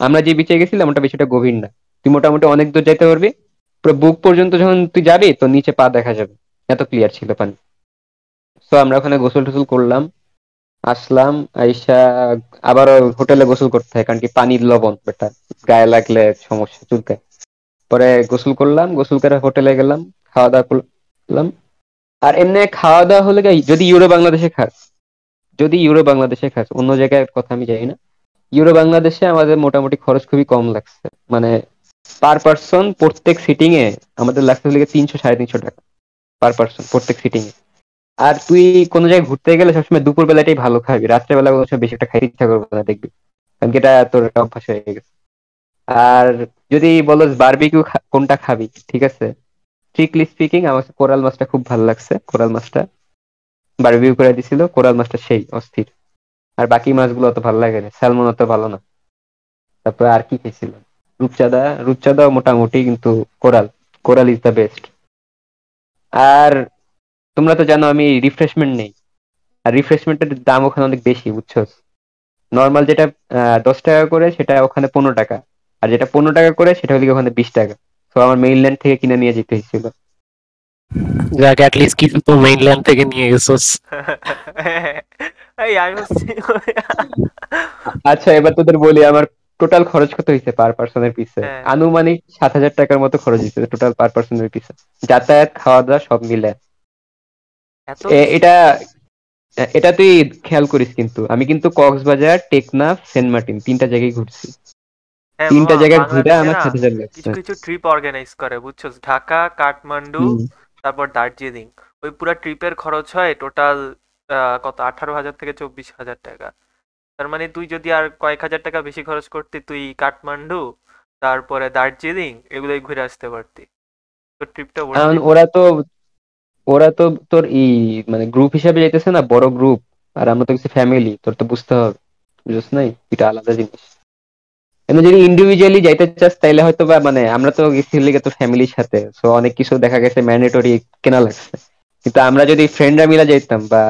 Speaker 2: আমরা যে বিচে গেছিলাম, ওটা বেশিটা গভীর না। তুই মোটামুটি অনেক দূর যাইতে পারবি। পুরো বুক পর্যন্ত যখন তুই যাবি, তো নিচে পা দেখা যাবে। এত ক্লিয়ার ছিল পানি। তো আমরা ওখানে গোসল টোসল করলাম। আসলাম, আইসা আবার হোটেলে গোসল করতে হয়, কারণ কি পানির লবণ বেটা গায়ে লাগলে সমস্যা চুলকায়। পরে গোসল করলাম, গোসল করে হোটেলে গেলাম খাওয়া দাওয়া করলাম। আর এমনি খাওয়া দাওয়া হলে যদি ইউরো বাংলাদেশে খাস, যদি ইউরো বাংলাদেশে খাস, অন্য জায়গায় কথা আমি জানি না। ইউরো বাংলাদেশে আমাদের মোটামুটি খরচ খুবই কম লাগছে। মানে পার পার্সন প্রত্যেক সিটিং এ আমাদের লাগছে তিনশো, সাড়ে তিনশো টাকা। পার পার্সন প্রত্যেক সিটিং এ আর তুই কোনো জায়গায় ঘুরতে গেলে সবসময় দুপুর বেলাটাই ভালো খাবি, রাত্রেবেলা কোনো বেশি একটা খাইতে ইচ্ছা করবে না দেখবি, কারণ এটা তোর অভ্যাস হয়ে গেছে। আর যদি বলো বারবিকিউ কোনটা খাবি, ঠিক আছে? স্ট্রিক্টলি স্পিকিং আমার কোরাল মাছটা খুব ভালো লাগছে, কোরাল মাছটা। বারবিকিউ করে দিছিল, কোরাল মাছটা সেই, অস্থির। আর বাকি মাছগুলো অত ভালো লাগে না স্যালমন অত ভালো না। তারপরে আর কি খেয়েছিল? রূপচাঁদা, রূপচাঁদাও মোটামুটি কিন্তু coral coral is the best আর তোমরা তো জানো আমি রিফ্রেশমেন্ট নেই। আর রিফ্রেশমেন্টের দাম ওখানে অনেক বেশি বুঝছ? নর্মাল যেটা দশ টাকা করে সেটা ওখানে পনেরো টাকা। আর যেটা পনেরো টাকা করে সেটা হলে ওখানে বিশ টাকা। তো আমার মেইনল্যান্ড থেকে কিনে নিয়ে যেতে হয়েছিল।
Speaker 3: যাক অ্যাটলিস্ট কিছু তো মেইনল্যান্ড থেকে নিয়ে গেছোস
Speaker 1: এই আমি
Speaker 2: আচ্ছা এবার তোদের বলি আমার টোটাল খরচ কত হয়েছে পার পার্সনের পিছে। আনুমানিক সাত হাজার টাকার মতো খরচ হয়েছে টোটাল পার পার্সনের পিছে যাতায়াত খাওয়া দাওয়া সব মিলে। এটা এটা তুই খেয়াল করিস কিন্তু। আমি কিন্তু কক্সবাজার টেকনাফ সেন্ট মার্টিন তিনটা জায়গায় ঘুরছি।
Speaker 1: হ্যাঁ,
Speaker 2: তিনটা জায়গায় ঘুরে আমার হাজার লাগছে
Speaker 1: কিছু কিছু ট্রিপ অর্গানাইজ করে বুঝছ ঢাকা কাঠমান্ডু তারপর দার্জিলিং। ওই পুরো ট্রিপের খরচ হয় টোটাল কত? আঠারো হাজার থেকে চব্বিশ হাজার টাকা। তার মানে তুই যদি আর কয়েক হাজার টাকা বেশি খরচ করতি তুই কাঠমান্ডু তারপরে দার্জিলিং এগুলোই ঘুরে আসতে পারতি। তো ট্রিপটা
Speaker 2: ওরা তো ওরা তো তোর ই মানে গ্রুপ হিসাবে যাইতেছে না, বড় গ্রুপ আর আমরা তো কিছু ফ্যামিলি তোর তো বুঝতে হবে। বুঝছ নাই? এটা আলাদা জিনিস। এমনি যদি ইন্ডিভিজুয়ালি যাইতে চাস, তাইলে হয়তো বা মানে আমরা তো গেছি তো ফ্যামিলির সাথে। সো অনেক কিছু দেখা গেছে ম্যান্ডেটরি কেনা লাগছে। কিন্তু আমরা যদি ফ্রেন্ডরা মিলে যাইতাম বা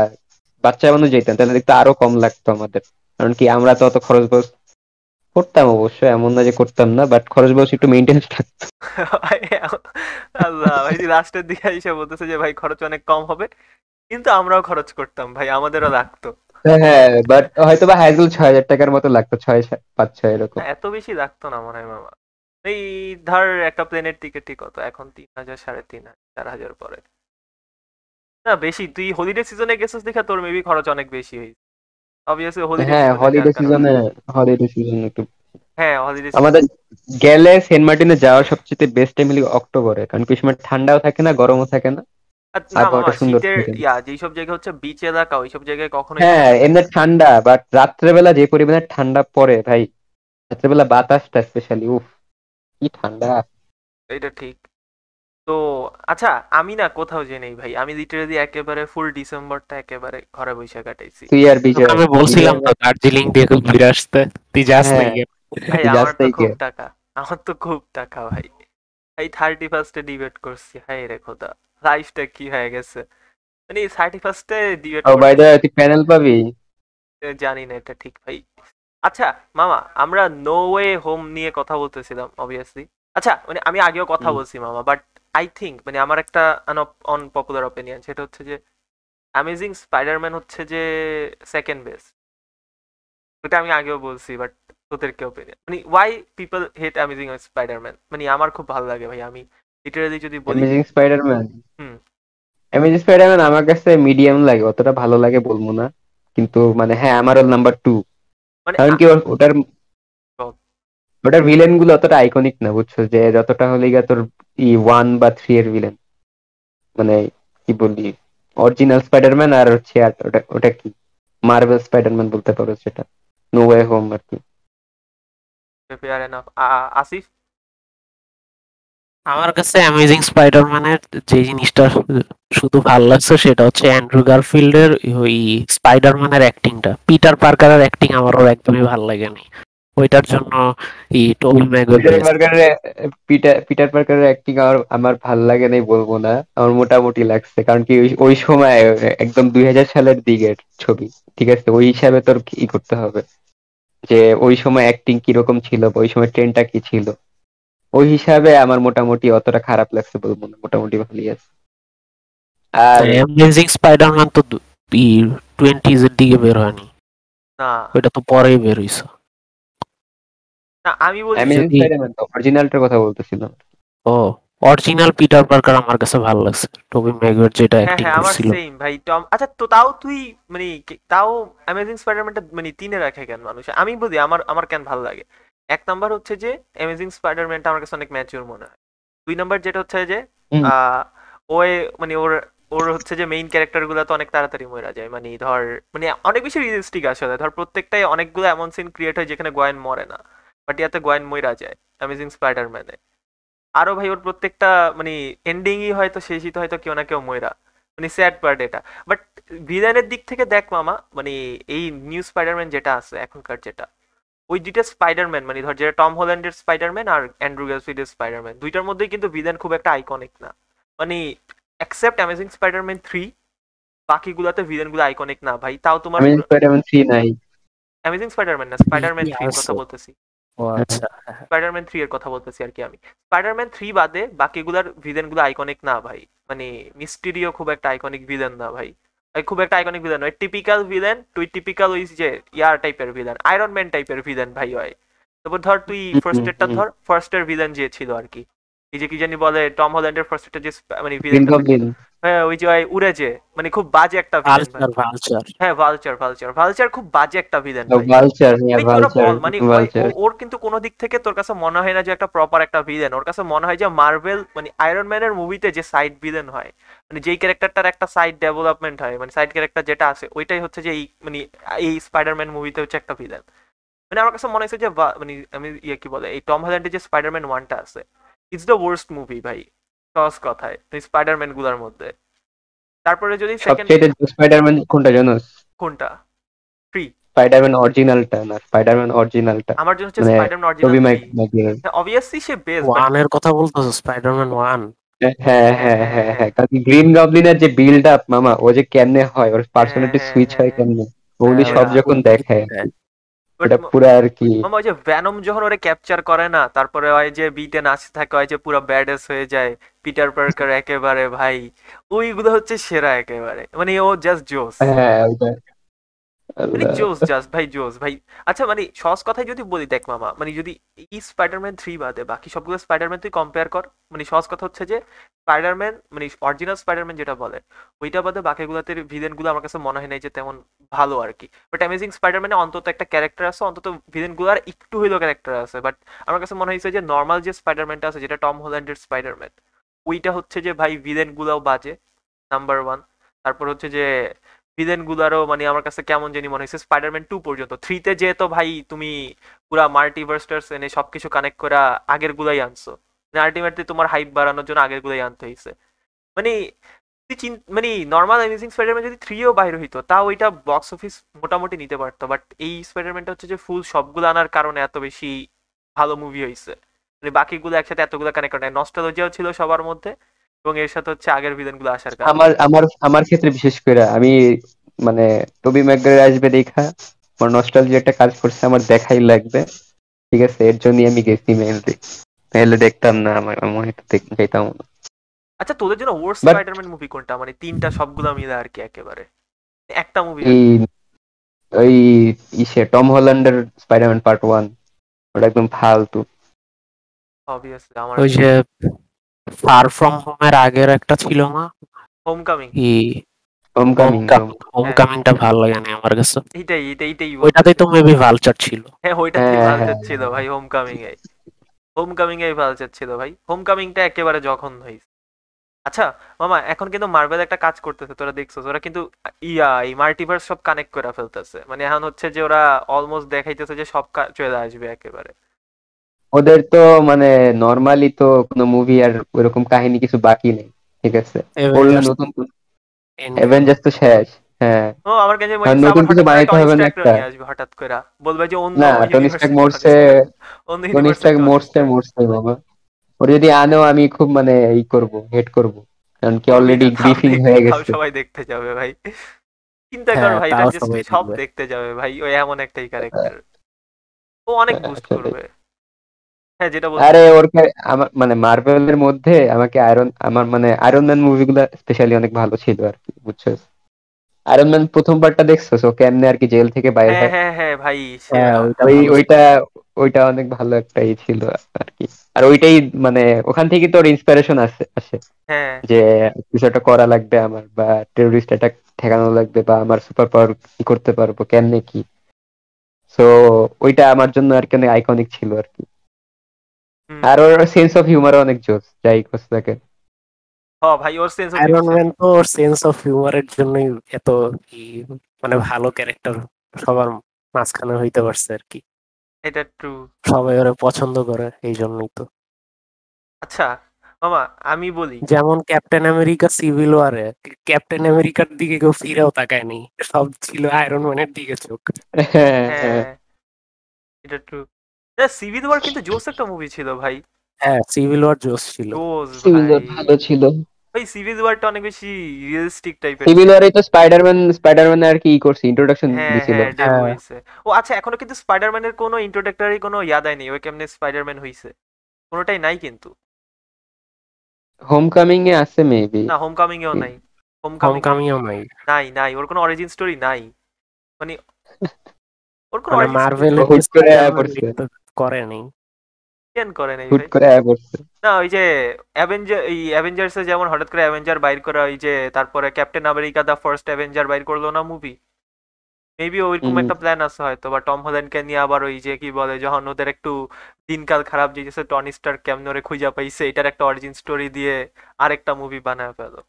Speaker 2: বাচ্চা মানুষ যাইতাম, তাহলে দেখতে আরও কম লাগতো আমাদের। কারণ কি, আমরা তো অত খরচ বরচ করতাম অবশ্য এমন না যে করতাম না বাট খরচ বরচ একটু মেনটেন্স থাকতো।
Speaker 1: আল্লাহ ভাই লাস্টের দিকে এসে বলতেছে যে ভাই খরচ অনেক কম হবে। কিন্তু আমরাও খরচ করতাম ভাই আমাদেরও লাগতো।
Speaker 2: হ্যাঁ বাট হয়তো বা হাইজুল ছয় হাজার টাকার মতো লাগতো ছয় পাঁচ ছয় এরকম।
Speaker 1: এত বেশি লাগতো না মনে হয় মামা। এই ধর একটা প্লেনের টিকিটই কত? এখন তিন হাজার সাড়ে তিন হাজার চার হাজার পরে। না বেশি তুই হলিডে সিজনে গেছিস দেখা তোর মেবি খরচ অনেক বেশি হয়েছে। অবভিয়াসলি হলিডে
Speaker 2: হ্যাঁ হলিডে সিজনে হলিডে সিজনে একটু।
Speaker 1: হ্যাঁ হলিডে
Speaker 2: আমাদের গেলে সেন্ট মার্টিনে যাওয়ার সবচেয়ে বেস্ট টাইম হলো অক্টোবরে কারণ কি সময় ঠান্ডাও থাকে না গরমও থাকে না।
Speaker 1: যেসব জায়গা হচ্ছে বিচ এলাকা ওইসব জায়গায় কখনো
Speaker 2: হ্যাঁ এমনি ঠান্ডা বাট রাত্রেবেলা যে পরিমাণে ঠান্ডা পড়ে ভাই রাত্রেবেলা বাতাসটা স্পেশালি উফ কি ঠান্ডা।
Speaker 1: এটা ঠিক। তো আচ্ছা আমি না কোথাও যে নেই ভাই। আমি লিটারেলি একেবারে ফুল ডিসেম্বরটা একেবারে ঘরে বসে কাটাইছি।
Speaker 2: তুই আর বিজয়
Speaker 3: আমি বলছিলাম তো দার্জিলিং দিয়ে ঘুরে আসতে। তুই যাস না
Speaker 2: হ্যাঁ।
Speaker 1: ভাই
Speaker 2: তুই
Speaker 1: আমার
Speaker 2: যাস
Speaker 1: তো খুব টাকা। আমার তো খুব টাকা ভাই। এই থার্টি ফার্স্টে ডিবেট করছি। হাই রে খোদা। লাইফটা কি হয়ে গেছে? মানে থার্টি ফার্স্টে ডিবেট
Speaker 2: ও বাই দ্য তুই প্যানেল পাবি?
Speaker 1: জানি না এটা ঠিক ভাই। আচ্ছা মামা আমরা নো ওয়ে হোম নিয়ে কথা বলতেছিলাম অবভিয়াসলি আচ্ছা মানে আমি আগেও কথা বলছি মামা বাট আই থিঙ্ক মানে আমার একটা অনপপুলার অপিনিয়ন সেটা হচ্ছে যে অ্যামেজিং স্পাইডারম্যান হচ্ছে যে সেকেন্ড বেস্ট ওটা আমি আগেও বলছি বাট তোদের কি অপিনিয়ন মানে why people hate amazing Spiderman মানে আমার খুব ভালো লাগে ভাই আমি লিটারালি যদি বলি
Speaker 2: অ্যামেজিং স্পাইডারম্যান
Speaker 1: হুম।
Speaker 2: অ্যামেজিং স্পাইডারম্যান আমার কাছে মিডিয়াম লাগে অতটা ভালো লাগে বলব না কিন্তু মানে হ্যাঁ আমারও নাম্বার টু
Speaker 1: মানে
Speaker 2: কারণ কি ওটার। ওটার ভিলেনগুলো অতটা আইকনিক না বুঝছ? যে যতটা হলে গিয়ে তোর ই ওয়ান বা থ্রি এর ভিলেন মানে কি বলি অরিজিনাল স্পাইডারম্যান আর হচ্ছে আর ওটা ওটা কি? মার্বেল স্পাইডারম্যান বলতে পারো সেটা। নো ওয়ে হোম আর কি।
Speaker 1: Fair enough Asif?
Speaker 3: আমার কাছে অ্যামেজিং স্পাইডারম্যানের যে জিনিসটা শুধু ভালো লাগছে সেটা হচ্ছে অ্যান্ড্রু গারফিল্ডের ওই স্পাইডারম্যানের অ্যাক্টিংটা পিটার পার্কারের অ্যাক্টিং আমার একদমই ভালো লাগেনি। ওইটার জন্য এই টবি ম্যাগুয়ার
Speaker 2: পিটার পার্কারের পিটার পিটার পার্কারের অ্যাক্টিং আমার আমার ভালো লাগে নাই বলব না। আমার মোটামুটি লাগছে। কারণ কি ওই- ওই সময় একদম দুই হাজার সালের দিকের ছবি ঠিক আছে? ওই হিসাবে তোর কি করতে হবে। যে ওই সময় অ্যাক্টিং কীরকম ছিল ওই সময় ট্রেন্ডটা কি ছিল? ওই হিসাবে আমার মোটামুটি অতটা খারাপ লাগছে বলব না। মোটামুটি ভালোই আছে। আর
Speaker 3: অ্যামেজিং স্পাইডারম্যান তো টোয়েন্টিজ এর দিকে বের হয়নি।
Speaker 1: না।
Speaker 3: ওইটা তো পরেই বের হইছে।
Speaker 1: আমি বলছি
Speaker 2: অ্যামেজিং স্পাইডারম্যান তো অরিজিনালটার কথা বলতেছিলাম
Speaker 3: ও অরিজিনাল পিটার পার্কার আমার কাছে ভালো লাগছে। টবি ম্যাগুয়ার যেটা অ্যাক্টিং
Speaker 1: হ্যাঁ আমার সেম ভাই টম আচ্ছা তো তাও তুই মানে তাও অ্যামেজিং স্পাইডারম্যানটা মানে তিনে রাখে কেন মানুষ? আমি বলি আমার আমার কেন ভালো লাগে? এক নাম্বার হচ্ছে যে অ্যামেজিং স্পাইডারম্যানটা আমার কাছে অনেক ম্যাচিওর মনে হয়। দুই নাম্বার যেটা হচ্ছে যে ওয়ে মানে ওর ওর হচ্ছে যে মেইন ক্যারেক্টারগুলো তো অনেক তাড়াতাড়ি মরে যায়। মানে ধর মানে অনেক বেশি রিয়েলিস্টিক আসলে। ধর প্রত্যেকটাই অনেকগুলো এমন সিন ক্রিয়েট হয় যেখানে গোয়েন মরে না। বাট ইয়াতে গোয়েন মইরা যায় অ্যামেজিং স্পাইডারম্যানে আরও ভাই ওর প্রত্যেকটা মানে এন্ডিংই হয়তো শেষই তো হয়তো কেউ না কেউ মইরা। মানে স্যাড পার্ট এটা। বাট ভিলেনের দিক থেকে দেখ মামা মানে এই নিউ স্পাইডারম্যান যেটা আছে এখনকার যেটা ওই দুইটা স্পাইডারম্যান মানে ধর যেটা টম হল্যান্ডের স্পাইডারম্যান আর অ্যান্ড্রু গ্যাসফিল্ডের স্পাইডারম্যান দুইটার মধ্যেই কিন্তু ভিলেন খুব একটা আইকনিক না। মানে অ্যাকসেপ্ট অ্যামেজিং স্পাইডারম্যান থ্রি বাকিগুলোতে ভিলেনগুলো আইকনিক না ভাই। তাও তোমার
Speaker 2: অ্যামেজিং স্পাইডারম্যান থ্রি নাই।
Speaker 1: অ্যামেজিং স্পাইডারম্যান না স্পাইডারম্যান থ্রি কথা বলতেছি।
Speaker 3: ও আচ্ছা।
Speaker 1: স্পাইডারম্যান থ্রি এর কথা বলতেছি আর কি আমি। স্পাইডারম্যান থ্রি বাদে বাকিগুলার ভিলেনগুলো আইকনিক না ভাই। মানে মিস্টিরিও খুব একটা আইকনিক ভিলেন না ভাই। খুব একটা আইকনিক ভিলেন নয়। টিপিক্যাল ভিলেন তুই টিপিক্যাল ওই যে ইয়ার টাইপের ভিলেন আয়রন ম্যান টাইপের ভিলেন ভাই হয়। তারপর ধর তুই ফার্স্ট এরটা ধর ফার্স্ট এর ভিলেন যে ছিল আর কি। এই যে কি জানি বলে টম হল্যান্ডের ফার্স্ট যে মানে ভিলেন হ্যাঁ ওই যে উড়ে যে মানে খুব বাজে একটা ভিলেন হ্যাঁ ভালচার ভালচার ভালচার খুব বাজে একটা ভিলেন
Speaker 2: ভালচার
Speaker 1: বল, মানে ওর কিন্তু কোনো দিক থেকে তোর কাছে মনে হয় না যে একটা প্রপার একটা ভিলেন ওর কাছে মনে হয় যে মার্বেল মানে আয়রন ম্যানের মুভিতে যে সাইড ভিলেন হয় মানে যেই ক্যারেক্টারটার একটা সাইড ডেভেলপমেন্ট হয় মানে সাইড ক্যারেক্টার যেটা আছে ওইটাই হচ্ছে যে এই মানে এই স্পাইডারম্যান মুভিতে হচ্ছে একটা ভিলেন মানে আমার কাছে মনে হয়েছে যে মানে আমি ইয়ে কি বলে এই টম হল্যান্ডের যে স্পাইডারম্যান ওয়ানটা আছে ইটস দ্য ওয়ার্স্ট মুভি ভাই। সহজ কথায় স্পাইডারম্যানগুলার মধ্যে। তারপরে যদি সেকেন্ড
Speaker 2: স্পাইডারম্যান কোনটা জানোস
Speaker 1: কোনটা?
Speaker 2: ফ্রি স্পাইডারম্যান অরিজিনালটা না স্পাইডারম্যান অরিজিনালটা
Speaker 1: আমার জন্য হচ্ছে স্পাইডারম্যান অরিজিনাল অবভিয়াসলি সে বেস্ট
Speaker 3: ওয়ানের কথা বলতেছো স্পাইডারম্যান ওয়ান
Speaker 2: হ্যাঁ হ্যাঁ হ্যাঁ হ্যাঁ কারণ গ্রিন গবলিনের যে বিল্ড আপ মামা ও যে কেমনে হয় ওর পার্সোনালিটি
Speaker 1: হ্যাঁ,
Speaker 2: সুইচ হয়
Speaker 1: হ্যাঁ।
Speaker 2: কেমনে? ওগুলি
Speaker 1: হ্যাঁ,
Speaker 2: সব যখন দেখায়। এটা পুরো আর কি
Speaker 1: ওই যে ভ্যানম যখন ওরে ক্যাপচার করে না তারপরে ওই যে বিটে নাচতে থাকে ওই যে পুরো ব্যাডেস হয়ে যায় পিটার পার্কার একেবারে ভাই। ওইগুলো হচ্ছে সেরা একেবারে। মানে ও জাস্ট জোস
Speaker 2: হ্যাঁ
Speaker 1: মানে জোস জাস্ট ভাই, জোস, ভাই। আচ্ছা মানে সহজ কথায় যদি বলি, দেখ মামা মানে যদি এই স্পাইডারম্যান থ্রি বাদে বাকি সবগুলো স্পাইডারম্যান তুই কম্পেয়ার কর। মানে সহজ কথা হচ্ছে যে স্পাইডারম্যান মানে অরিজিনাল স্পাইডারম্যান যেটা বলে, ওইটা বাদে বাকিগুলোতে ভিলেনগুলো আমার কাছে মনে হয় নাই যে তেমন ভালো আর কি। বাট অ্যামেজিং স্পাইডারম্যানে অন্তত একটা ক্যারেক্টার আছে, অন্তত ভিলেনগুলো আর একটু হইলেও ক্যারেক্টার আছে। বাট আমার কাছে মনে হয়েছে যে নর্মাল যে স্পাইডারম্যানটা আছে, যেটা টম হল্যান্ডের স্পাইডারম্যান ওইটা হচ্ছে যে, ভাই ভিলেন গুলাও বাজে নাম্বার ওয়ান তারপর হচ্ছে যে ভিলেন গুলারও মানে আমার কাছে কেমন জানি মনে হয়েছে স্পাইডারম্যান টু পর্যন্ত। থ্রিতে যেহেতু ভাই তুমি পুরা মাল্টিভার্সটার্স এনে সবকিছু কানেক্ট করা আগের গুলাই আনছো আলটিমেটলি তোমার হাইপ বাড়ানোর জন্য আগের গুলাই আনতে হয়েছে। মানে মানে নর্মাল অ্যামেজিং স্পাইডারম্যান যদি থ্রিও বাইরে হইতো, তাও ওইটা বক্স অফিস মোটামুটি নিতে পারতো। বাট এই স্পাইডারম্যানটা হচ্ছে যে ফুল সবগুলো আনার কারণে এত বেশি ভালো মুভি হয়েছে মানে বাকিগুলো একসাথে এতগুলো কানেক্ট করে নস্টালজিয়াও ছিল সবার মধ্যে। এবং এর সাথে হচ্ছে আগের ভিলেনগুলো আসার কারণে।
Speaker 2: আমার আমার আমার ক্ষেত্রে বিশেষ করে আমি মানে টবি ম্যাকগারে আসবে দেখা আমার নস্টালজি একটা কাজ করছে আমার দেখাই লাগবে। ঠিক আছে এর জন্যই আমি গেছি মেইনলি তাহলে দেখতাম না আমার মনে হতো যেতাম না।
Speaker 1: আচ্ছা তোদের জন্য ওয়ার্স স্পাইডারম্যান মুভি কোনটা? মানে তিনটা সবগুলো মিলে আর কি একেবারে। একটা মুভি
Speaker 2: এই ওই ইসে টম হল্যান্ডের স্পাইডারম্যান পার্ট ওয়ান ওটা একদম ফালতু।
Speaker 1: অবভিয়াসলি আমার
Speaker 3: ওই যে ফার ফ্রম হোমের আগের একটা ছিল না?
Speaker 1: হোমকামিং
Speaker 3: ই
Speaker 2: হোমকামিং
Speaker 3: হোমকামিংটা ভালো লাগে না আমার কাছে।
Speaker 1: এইটাই এইটাই এইটাই
Speaker 3: ওইটাতেই তো মেবি ভালচার ছিল।
Speaker 1: হ্যাঁ ওইটাতে
Speaker 2: হ্যাঁ,
Speaker 1: ভালচার
Speaker 2: হ্যাঁ,
Speaker 1: ছিল
Speaker 2: হ্যাঁ।
Speaker 1: ভাই হোমকামিং এ হোমকামিং এ ভালচার ছিল ভাই। হোমকামিংটা একেবারে যখন হইছে আচ্ছা মামা এখন কিন্তু মার্বেল একটা কাজ করতেছে তোরা দেখছস। ওরা কিন্তু ইয়া এই মাল্টিভার্স সব কানেক্ট করে ফেলতেছে। মানে এখন হচ্ছে যে ওরা অলমোস্ট দেখাইতেছে যে সব চলে আসবে একেবারে।
Speaker 2: ওদের তো মানে নর্মালি তো কোনো মুভি আর ওরকম কাহিনী কিছু বাকি নেই ঠিক আছে? নতুন। অ্যাভেঞ্জার্স তো শেষ হ্যাঁ।
Speaker 1: ও আমার কাছে
Speaker 2: নতুন বানাইতে হবে না একটা।
Speaker 1: আসবে হঠাৎ করে। বলবে যে অন্য
Speaker 2: না টনি
Speaker 1: universe
Speaker 2: মরছে টনি
Speaker 1: universe এর
Speaker 2: স্টার্ক
Speaker 1: টনি
Speaker 2: মরছে মরছে বাবা। ওর যদি আনো আমি খুব মানে ই করব হেড করব। কারণ কি অলরেডি গ্রিফিং হয়ে গেছে।
Speaker 1: সবাই দেখতে যাবে ভাই। চিন্তা কর
Speaker 3: হ্যাঁ,
Speaker 1: ভাই সব দেখতে যাবে ভাই। ওই এমন একটাই ক্যারেক্টার ও অনেক
Speaker 2: হ্যাঁ,
Speaker 1: বুস্ট করবে। হ্যাঁ যেটা
Speaker 2: আরে ওর আমার মানে মার্ভেলের মধ্যে আমাকে আয়রন আমার মানে আয়রন ম্যান মুভিগুলো স্পেশালি অনেক ভালো ছিল আর কি বুঝছ আয়রন ম্যান প্রথম পার্টটা দেখছ ও কেমনে আর কি জেল থেকে বাইরে
Speaker 1: হ্যাঁ
Speaker 2: হয়?
Speaker 1: হ্যাঁ হ্যাঁ ভাই
Speaker 3: হ্যাঁ,
Speaker 2: ওই ওইটা ওইটা অনেক ভালো একটা ই ছিল আর কি। আর ওইটাই মানে ওখান থেকে তোর ইন্সপিরেশন আসে আসে।
Speaker 1: হ্যাঁ।
Speaker 2: যে কিছু একটা করা লাগবে আমার বা টেরোরিস্ট অ্যাটাক ঠেকানো লাগবে বা আমার সুপার পাওয়ার কি করতে পারব কেমনে কি? সো ওইটা আমার জন্য আর কি অনেক আইকনিক ছিল আর কি। আর ওর সেন্স অফ হিউমারও অনেক জোস যাই হোক থাকে
Speaker 1: হ ভাই ওর সেন্স
Speaker 3: আয়রন ম্যান তো ওর সেন্স অফ হিউমারের জন্যই এত কি মানে ভালো ক্যারেক্টার সবার মাঝখানে হইতে পারছে আর কি।
Speaker 1: এটা ট্রু
Speaker 3: সবাই ওরা পছন্দ করে এই জন্যই তো।
Speaker 1: আচ্ছা মামা আমি বলি।
Speaker 3: যেমন ক্যাপ্টেন আমেরিকা সিভিল ওয়ারে ক্যাপ্টেন আমেরিকার দিকে কেউ ফিরেও তাকায়নি সব ছিল আয়রন ম্যানের দিকে চোখ।
Speaker 2: হ্যাঁ হ্যাঁ।
Speaker 1: হ্যাঁ এটা ট্রু সিভিল ওয়ার কিন্তু জোস একটা মুভি ছিল ভাই।
Speaker 3: হ্যাঁ সিভিল ওয়ার জোস ছিল।
Speaker 2: সিভিল ওয়ার ভালো ছিল।
Speaker 1: ভাই সিভিল ওয়ারটা অনেক বেশি রিয়েলিস্টিক টাইপের
Speaker 2: সিভিল ওয়ারে তো স্পাইডারম্যান স্পাইডারম্যান আর কি করছে ইন্ট্রোডাকশন
Speaker 1: হ্যাঁ
Speaker 2: দিছিল।
Speaker 1: হ্যাঁ
Speaker 3: হ্যাঁ।
Speaker 1: ও আচ্ছা এখনও কিন্তু স্পাইডারম্যানের কোনো ইন্ট্রোডাক্টরি কোনো ইয়াদ হয়নি ওই কেমনে স্পাইডারম্যান হইছে? কোনোটাই নাই কিন্তু।
Speaker 2: হোমকামিং এ আছে মেবি
Speaker 1: না হোমকামিং এও নাই। হোমকামিং
Speaker 3: হোমকামিংও নাই।
Speaker 1: নাই নাই ওর কোনো অরিজিন স্টোরি নাই। মানে ওর কোনো
Speaker 3: মানে মার্ভেল
Speaker 2: হুট করে পড়ছে।
Speaker 3: করে নাই।
Speaker 1: কেন করে নাই
Speaker 2: হুট করে আয়া পড়ছে
Speaker 1: না ওই যে অ্যাভেঞ্জার এই অ্যাভেঞ্জার্স যেমন হঠাৎ করে অ্যাভেঞ্জার বাইর করা ওই যে তারপরে Captain America the First Avenger বাইর করল না মুভি মেবি ওইরকম। একটা প্ল্যান আছে হয়তো বা টম হল্যান্ডকে নিয়ে আবার ওই যে কি বলে যখন ওদের একটু দিনকাল খারাপ যেতেছে টনি স্টার কেমন ওরে খুঁজা পাইছে এটার একটা অরিজিন স্টোরি দিয়ে আরেকটা মুভি বানায় ফেলো।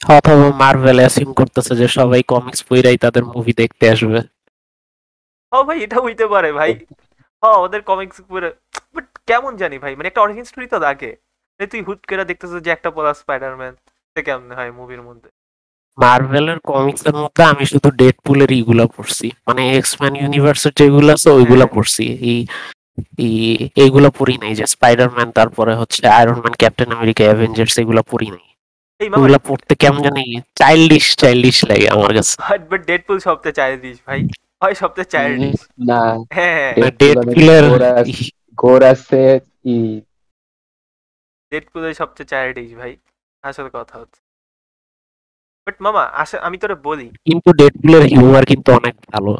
Speaker 3: অথবা মার্ভেল অ্যাসিউম করতেছে যে সবাই কমিক্স পইরাই তাদের মুভি দেখতে আসবে।
Speaker 1: ও ভাই এটা হইতে পারে ভাই। হ্যাঁ ওদের কমিক্স পুরো বাট কেমন জানি ভাই? মানে একটা অরিজিন স্টোরি তো এই তুই হুট করে দেখতেছিস যে একটা পলা স্পাইডারম্যান সে কেমনে হয় মুভির মধ্যে?
Speaker 3: মার্ভেলের কমিক্স এর মধ্যে আমি শুধু ডেডপুলের ইগুলা পড়ছি। মানে এক্সম্যান ইউনিভার্সের যেগুলো আছে ওইগুলা
Speaker 1: হ্যাঁ।
Speaker 3: পড়ছি। এই এইগুলো পড়ি নাই। যে স্পাইডারম্যান তারপরে হচ্ছে Iron Man Captain America Avengers এগুলো পড়ি নাই। ওগুলো পড়তে কেমন জানি চাইল্ডিশ চাইল্ডিশ লাগে আমার কাছে।
Speaker 1: বাট ডেডপুল সবচেয়ে চাইল্ডিশ ভাই। হয় সবচেয়ে চাইল্ডিশ
Speaker 2: না।
Speaker 1: হ্যাঁ হ্যাঁ।
Speaker 3: ডেড
Speaker 2: গোর আছে। গোর আছে
Speaker 1: সবচেয়ে চাইল্ডিশ ভাই। আসল কথা হচ্ছে। বাট মামা আসে আমি তোরে বলি।
Speaker 3: কিন্তু ডেডপুলের হিউমার কিন্তু অনেক ভালো।